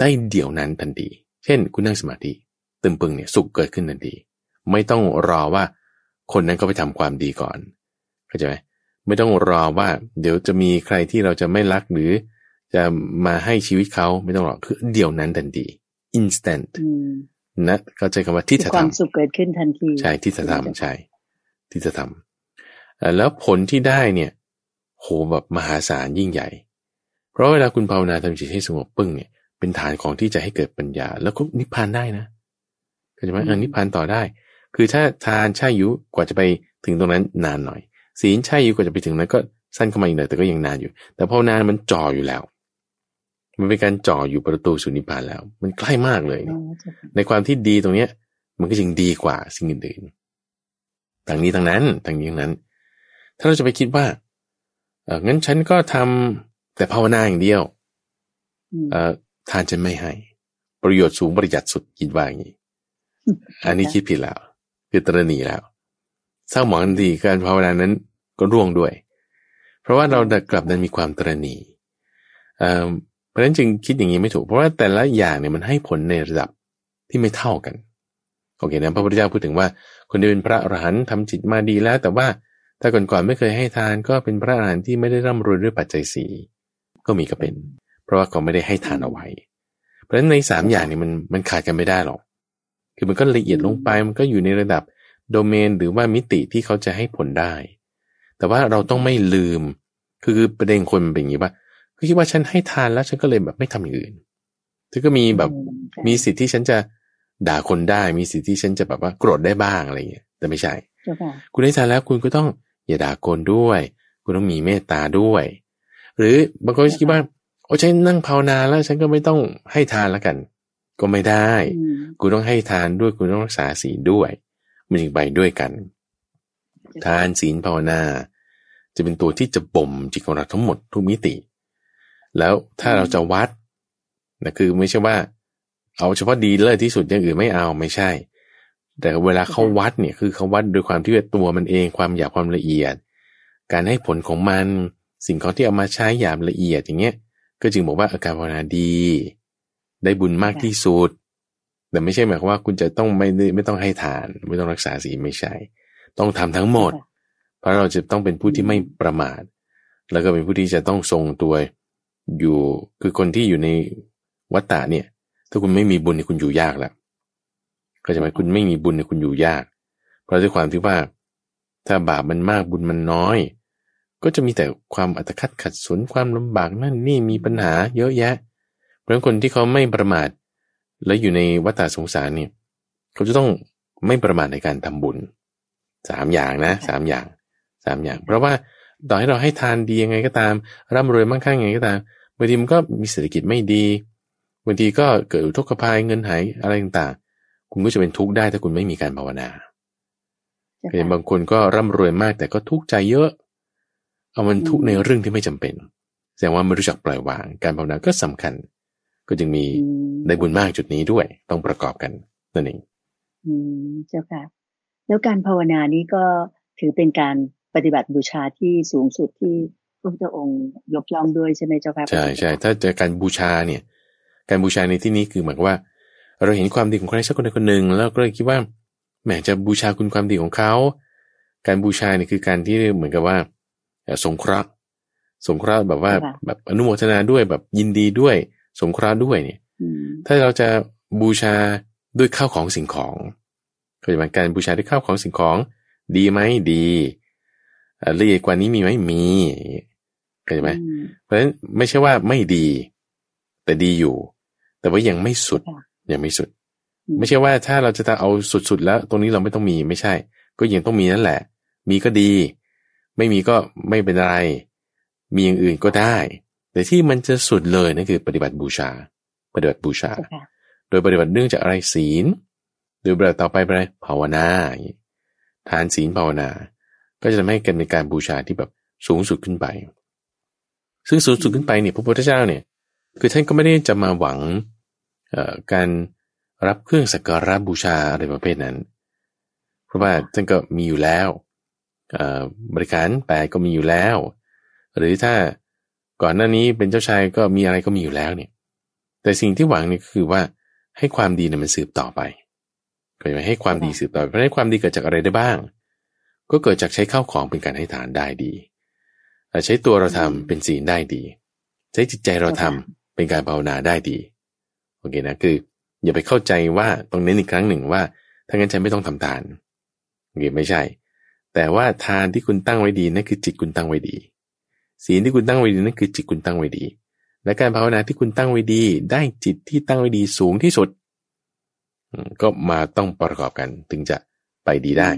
ได้เดี๋ยวนั้นทันที เช่น คุณนั่งสมาธิตึมปึงเนี่ยสุขเกิดขึ้นทันที ไม่ต้องรอว่าคนนั้นก็ไปทำความดีก่อนเข้าใจไหมไม่ต้องรอว่า เดี๋ยวจะมีใครที่เราจะไม่รักหรือจะมาให้ชีวิตเขาไม่ต้องรอคือเดี๋ยวนั้นทันที instant อืมนะเข้าใจคำว่าที่คือจะความทำสุขเกิดขึ้นทันที ใช่ที่จะทำใช่ที่จะทำเอ่อแล้วผลที่ได้เนี่ย โหแบบมหาศาลยิ่งใหญ่ เพราะเวลาคุณภาวนาทำจิตให้สงบปึ้งเนี่ยเป็นฐานของที่จะให้เกิดปัญญา แล้วก็นิพพานได้นะเข้าใจไหมเออนิพพานต่อได้ คือถ้าทานใช่อายุกว่าจะไปถึงตรงนั้นนานหน่อยศีลใช่อายุกว่าจะไปถึงนั้นก็สั้นเข้ามาอีกหน่อยแต่ก็ยังนานอยู่ แต่ภาวนามันจ่ออยู่แล้ว มันเป็นการจ่ออยู่ประตูสู่นิพพานแล้ว มันใกล้มากเลยอ๋อเจ้าค่ะในความที่ดีตรงเนี้ย มันก็จึงดีกว่าสิ่งอื่นๆทั้งนี้ทั้งนั้นทั้งนี้ทั้งนั้น ถ้าเราจะไปคิดว่าเอองั้นฉันก็ทำแต่ภาวนาอย่างเดียวอืมเออทานฉันไม่ให้ ประโยชน์สูงประหยัดสุดคิดว่าอย่างนี้ อันนี้คิดผิดแล้วคือตระหนีแล้วเศร้าหมองทันทีการภาวนานั้นก็ร่วงด้วย เพราะว่าเรากลับนั้นมีความตระหนี เพราะฉะนั้นจึงคิดอย่างนี้ไม่ถูก เพราะว่าแต่ละอย่างเนี่ยมันให้ผลในระดับที่ไม่เท่ากันโอเคนะพระพุทธเจ้าพูดถึงว่า คนที่เป็นพระอรหันต์ทำจิตมาดีแล้ว แต่ว่าถ้าก่อนๆไม่เคยให้ทานก็เป็นพระอรหันต์ที่ไม่ได้ร่ำรวยด้วยปัจจัยสีก็มีก็เป็น เพราะว่าเขาไม่ได้ให้ทานเอาไว้ เพราะฉะนั้นในสามอย่างนี้มันมันขาดกันไม่ได้หรอก คือมันก็ละเอียดลงไปมันก็อยู่ในระดับโดเมนหรือว่ามิติที่เขาจะให้ผลได้ แต่ว่าเราต้องไม่ลืม คือประเด็นคนเป็นอย่างนี้ว่า ก็คิดว่าฉันให้ทานแล้วฉันก็เลยแบบไม่ทำอย่างอื่นเธอก็มีแบบมีสิทธิ์ที่ฉันจะด่าคนได้มีสิทธิ์ที่ฉันจะแบบว่าโกรธได้บ้างอะไรเงี้ยแต่ไม่ใช่ คุณได้ทานแล้วคุณก็ต้องอย่าด่าคนด้วย คุณต้องมีเมตตาด้วย หรือบางคนคิดว่าโอ้ฉันนั่งภาวนาแล้ว ฉันก็ไม่ต้องให้ทานแล้วกัน ก็ไม่ได้ คุณต้องให้ทานด้วยคุณต้องรักษาศีลด้วย มันจึงไปด้วยกัน ทานศีลภาวนา จะเป็นตัวที่จะบ่มจิตของเราทั้งหมดทุกมิติ แล้วถ้าเราจะวัดนะคือไม่ใช่ว่า เอาเฉพาะดีเลิศที่สุดอย่างอื่นไม่เอาไม่ใช่ แต่เวลาเขาวัดเนี่ยคือเขาวัดโดยความที่ตัวมันเองความหยาบความละเอียด การให้ผลของมันสิ่งของที่เอามาใช้หยาบละเอียดอย่างเงี้ย ก็จึงบอกว่าอาการภาวนาดี ได้บุญมากที่สุด แต่ไม่ใช่หมายความว่าคุณจะต้องไม่ไม่ต้องให้ทาน ไม่ต้องรักษาศีลไม่ใช่ ต้องทำทั้งหมด เพราะเราจะต้องเป็นผู้ที่ไม่ประมาท แล้วก็เป็นผู้ที่จะต้องทรงตัว อยู่คือคนที่อยู่ในวัตตะเนี่ย ถ้าคุณไม่มีบุญเนี่ยคุณอยู่ยากแล้วก็จะหมายคุณไม่มีบุญเนี่ยคุณอยู่ยาก เพราะด้วยความที่ว่า ถ้าบาปมันมากบุญมันน้อย ก็จะมีแต่ความอัตคัดขัดสนความลำบากนั่นนี่มีปัญหาเยอะแยะ เพราะคนที่เขาไม่ประมาท แล้วอยู่ในวัฏสงสารเนี่ยเขาจะต้องไม่ประมาทในการทำบุญสามอย่างนะสามอย่างสามอย่าง เพราะว่า ต่อให้เราให้ทานดียังไงก็ตาม ร่ำรวยมั่งคั่งยังไงก็ตามบางทีมันก็มีเศรษฐกิจไม่ดีบางทีก็เกิดอุทกภัยเงินหายอะไรต่างๆ คุณก็จะเป็นทุกข์ได้ถ้าคุณไม่มีการภาวนาเห็นบางคนก็ร่ำรวยมากแต่ก็ทุกข์ใจเยอะ เอามันทุกข์ในเรื่องที่ไม่จำเป็น แสดงว่าไม่รู้จักปล่อยวาง การภาวนาก็สำคัญ ก็จึงมีได้บุญมากจุดนี้ด้วย ต้องประกอบกันนั่นเองอืมเจ้าค่ะ แล้วการภาวนานี้ก็ถือเป็นการ ปฏิบัติบูชาที่สูงสุดที่พระพุทธองค์ยกย่องด้วยใช่ไหมเจ้าค่ะใช่ใช่ถ้าจะการบูชาเนี่ย การบูชาในที่นี้คือหมายว่า เราเห็นความดีของใครสักคนใดคนหนึ่ง แล้วก็เลยคิดว่าแหมจะบูชาคุณความดีของเขา การบูชาเนี่ยคือการที่เหมือนกับว่าสงเคราะห์สงเคราะห์แบบว่าแบบอนุโมทนาด้วยแบบยินดีด้วย สงเคราะห์ด้วยเนี่ยถ้าเราจะบูชาด้วยข้าวของสิ่งของก็จะเป็นการบูชาด้วยข้าวของสิ่งของ ดีไหมดี ละเอียดกว่านี้มีไหมมีเข้าใจไหมเพราะฉะนั้นไม่ใช่ว่าไม่ดี แต่ดีอยู่ แต่ว่ายังไม่สุดยังไม่สุด ไม่ใช่ว่าถ้าเราจะเอาสุดๆแล้ว ตรงนี้เราไม่ต้องมีไม่ใช่ ก็ยังต้องมีนั่นแหละ มีก็ดี ไม่มีก็ไม่เป็นไร มีอย่างอื่นก็ได้ แต่ที่มันจะสุดเลยนั่นคือปฏิบัติบูชา ปฏิบัติบูชา โดยปฏิบัติเนื่องจากอะไรศีลโดยปฏิบัติต่อไปเป็นอะไรภาวนาทานศีลภาวนา ก็จะทำให้กันเป็นการบูชาที่แบบสูงสุดขึ้นไป ซึ่งสูงสุดขึ้นไปเนี่ยพระพุทธเจ้าเนี่ยคือท่านก็ไม่ได้จะมาหวังการรับเครื่องสักการะบูชาอะไรประเภทนั้น เพราะว่าท่านก็มีอยู่แล้วบริการแปดก็มีอยู่แล้ว หรือถ้าก่อนหน้านี้เป็นเจ้าชายก็มีอะไรก็มีอยู่แล้วเนี่ย แต่สิ่งที่หวังนี่คือว่าให้ความดีเนี่ยมันสืบต่อไปก็จะให้ความดีสืบต่อเพราะให้ความดีเกิดจากอะไรได้บ้าง ก็เกิดจากใช้ข้าวของเป็นการให้ทานได้ดีใช้ตัวเราทำเป็นศีลได้ดี ใช้จิตใจเราทำเป็นการภาวนาได้ดี โอเคนะคือ อย่าไปเข้าใจว่าตรงนี้อีกครั้งหนึ่งว่าถ้างั้นฉันไม่ต้องทำทานโอเคไม่ใช่ แต่ว่าทานที่คุณตั้งไว้ดีนั่นคือจิตคุณตั้งไว้ดี ศีลที่คุณตั้งไว้ดีนั่นคือจิตคุณตั้งไว้ดี และการภาวนาที่คุณตั้งไว้ดี ได้จิตที่ตั้งไว้ดีสูงที่สุดก็มาต้องประกอบกันถึงจะไปดีได้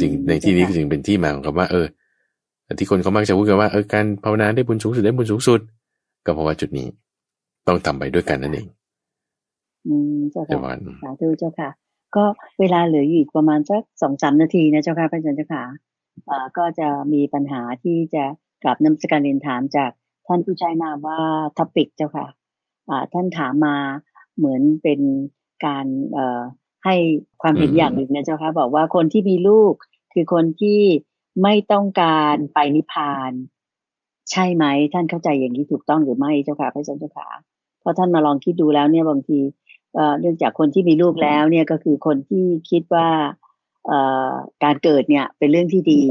จริงในที่นี้ก็จึงเป็นที่มาของคำว่า เออที่คนเขามักจะพูดกันว่าเออการภาวนาได้บุญสูงสุดได้บุญสูงสุด ก็เพราะว่าจุดนี้ต้องทำไปด้วยกันนั่นเองอืมเจ้าค่ะสาธุเจ้าค่ะ ก็เวลาเหลืออยู่อีกประมาณสักสองสามนาทีนะเจ้าค่ะพระอาจารย์เจ้าค่ะอ่าก็จะมีปัญหาที่จะกลับนำสการเรียนถามจากท่านผู้ใช้นามว่าท็อปิกเจ้าค่ะอ่าท่านถามมาเหมือนเป็นการเอ่อ ให้ความเห็นอย่างหนึ่งนะเจ้าค่ะบอกว่าคนที่มีลูก คือคนที่ไม่ต้องการไปนิพพาน ใช่ไหม ท่านเข้าใจอย่างนี้ถูกต้องหรือไม่เจ้าค่ะพระอาจารย์เจ้าค่ะเพราะท่านมาลองคิดดูแล้วเนี่ยบางทีเนื่องจากคนที่มีลูกแล้วเนี่ยก็คือคนที่คิดว่าการเกิดเนี่ยเป็นเรื่องที่ดี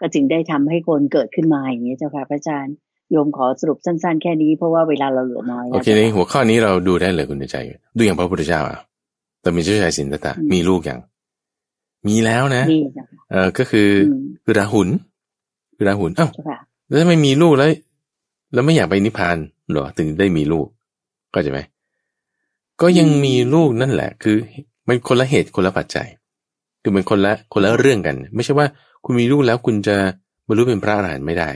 ก็จึงได้ทำให้คนเกิดขึ้นมาอย่างนี้เจ้าค่ะพระอาจารย์โยมขอสรุปสั้น ๆ แค่นี้เพราะว่าเวลาเราเหลือน้อยโอเคในหัวข้อนี้เราดูได้เลยคุณใจ ดูอย่างพระพุทธเจ้าอะ แต่มีเจ้าชายสินตะมีลูกอย่าง มีแล้วนะเออก็คือคือราหุลคือราหุลเอ้าแล้วถ้าไม่มีลูกแล้ว แล้วไม่อยากไปนิพพานหรอถึงได้มีลูก ก็ใช่ไหมก็ยังมีลูกนั่นแหละ คือมันคนละเหตุคนละปัจจัย คือมันคนละคนละเรื่องกัน ไม่ใช่ว่าคุณมีลูกแล้วคุณจะบรรลุเป็นพระอรหันต์ไม่ได้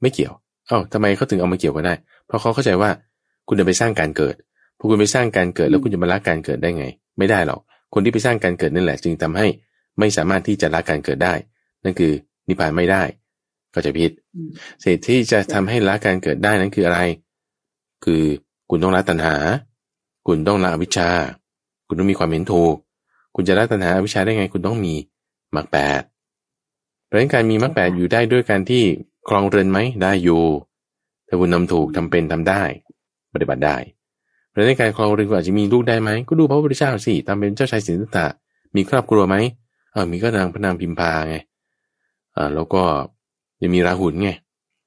ไม่เกี่ยว เอ้าทำไมเขาถึงเอามาเกี่ยวกันได้ เพราะเขาเข้าใจว่าคุณจะไปสร้างการเกิด พอคุณไปสร้างการเกิดแล้วคุณจะมาละการเกิดได้ไง ไม่ได้หรอก คนที่ไปสร้างการเกิดนั่นแหละ จึงทำให้ไม่สามารถที่จะละการเกิดได้ นั่นคือนิพพานไม่ได้ ก็จะพิษเศษที่จะทำให้ละการเกิดได้นั้นคืออะไร คือคุณต้องละตัณหา คุณต้องละวิชา คุณต้องมีความเห็นถูก คุณจะละตัณหาวิชาได้ไง คุณต้องมีมรรคแปดเพราะฉะนั้นการมีมรรคแปดอยู่ได้ด้วยการที่ครองเรือนไหมได้อยู่ ถ้าคุณทาถูกทำเป็นทำได้ ปฏิบัติได้ เพราะในการครองเรือนอาจจะมีลูกได้ไหมก็ดูพระพุทธเจ้าสิทำเป็นเจ้าชายสิทธัตถะมีครอบครัวไหมเออมีก็นางพระนางพิมพาไงอ่าแล้วก็ยังมีราหุลไง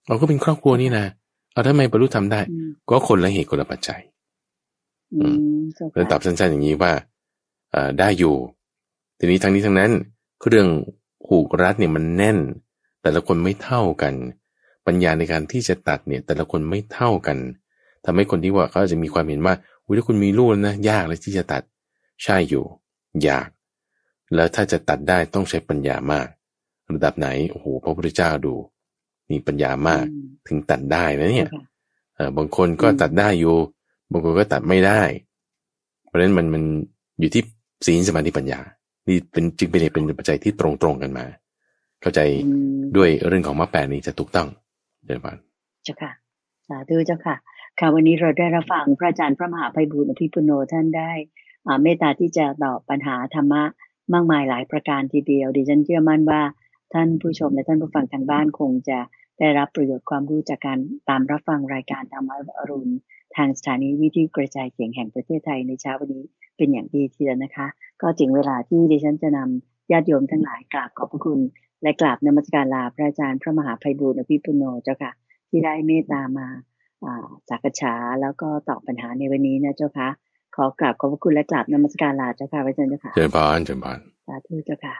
เราก็เป็นครอบครัวนี่นะเอาทำไมบรรลุทำได้ ก็คนละเหตุคนละปัจจัย อืมแล้วตอบสั้นๆอย่างนี้ว่าอ่าได้อยู่ทีนี้ทั้งนี้ทั้งนั้นเรื่องผูกรัดเนี่ยมันแน่น แต่ละคนไม่เท่ากัน ปัญญาในการที่จะตัดเนี่ย แต่ละคนไม่เท่ากัน ทำให้คนที่ว่าเขาจะมีความเห็นว่าอุ้ยถ้าคุณมีลูกนะยากเลยที่จะตัดใช่อยู่ ยาก แล้วถ้าจะตัดได้ต้องใช้ปัญญามาก ระดับไหนโอ้โหพระพุทธเจ้าดู มีปัญญามากถึงตัดได้นะเนี่ยบางคนก็ตัดได้อยู่ บางคนก็ตัดไม่ได้ เพราะฉะนั้นมันมันอยู่ที่ศีลสมาธิปัญญา นี่เป็นจึงเป็นเป็นปัจจัยที่ตรงตรงกันมา เข้าใจด้วยเรื่องของมรรคแปดนี้จะถูกต้องเดี๋ยวานเจ้าค่ะสาธุเจ้าค่ะ ค่ะวันนี้เราได้รับฟังพระอาจารย์พระมหาไพบุญอภิปุโนท่านได้เมตตาที่จะตอบปัญหาธรรมะมากมายหลายประการทีเดียว ดิฉันเชื่อมั่นว่าท่านผู้ชมและท่านผู้ฟังทางบ้านคงจะได้รับประโยชน์ความรู้จากการตามรับฟังรายการธรรมะอรุณ ทางสถานีวิทยุกระจายเสียงแห่งประเทศไทยในเช้าวันนี้เป็นอย่างดีทีเดียวนะคะ ก็ถึงเวลาที่ดิฉันจะนำญาติโยมทั้งหลายกราบขอบพระคุณ และกราบนมัสการลาพระอาจารย์พระมหาภัยบุญอภิปุโนเจ้าค่ะ ที่ได้เมตตามา สักษาแล้วก็ตอบปัญหาในวันนี้นะเจ้าค่ะ ขอกราบขอบพระคุณและกราบนมัสการลาเจ้าค่ะพระอาจารย์เจ้าค่ะเจริญพรเจริญพรสาธุเจ้าค่ะ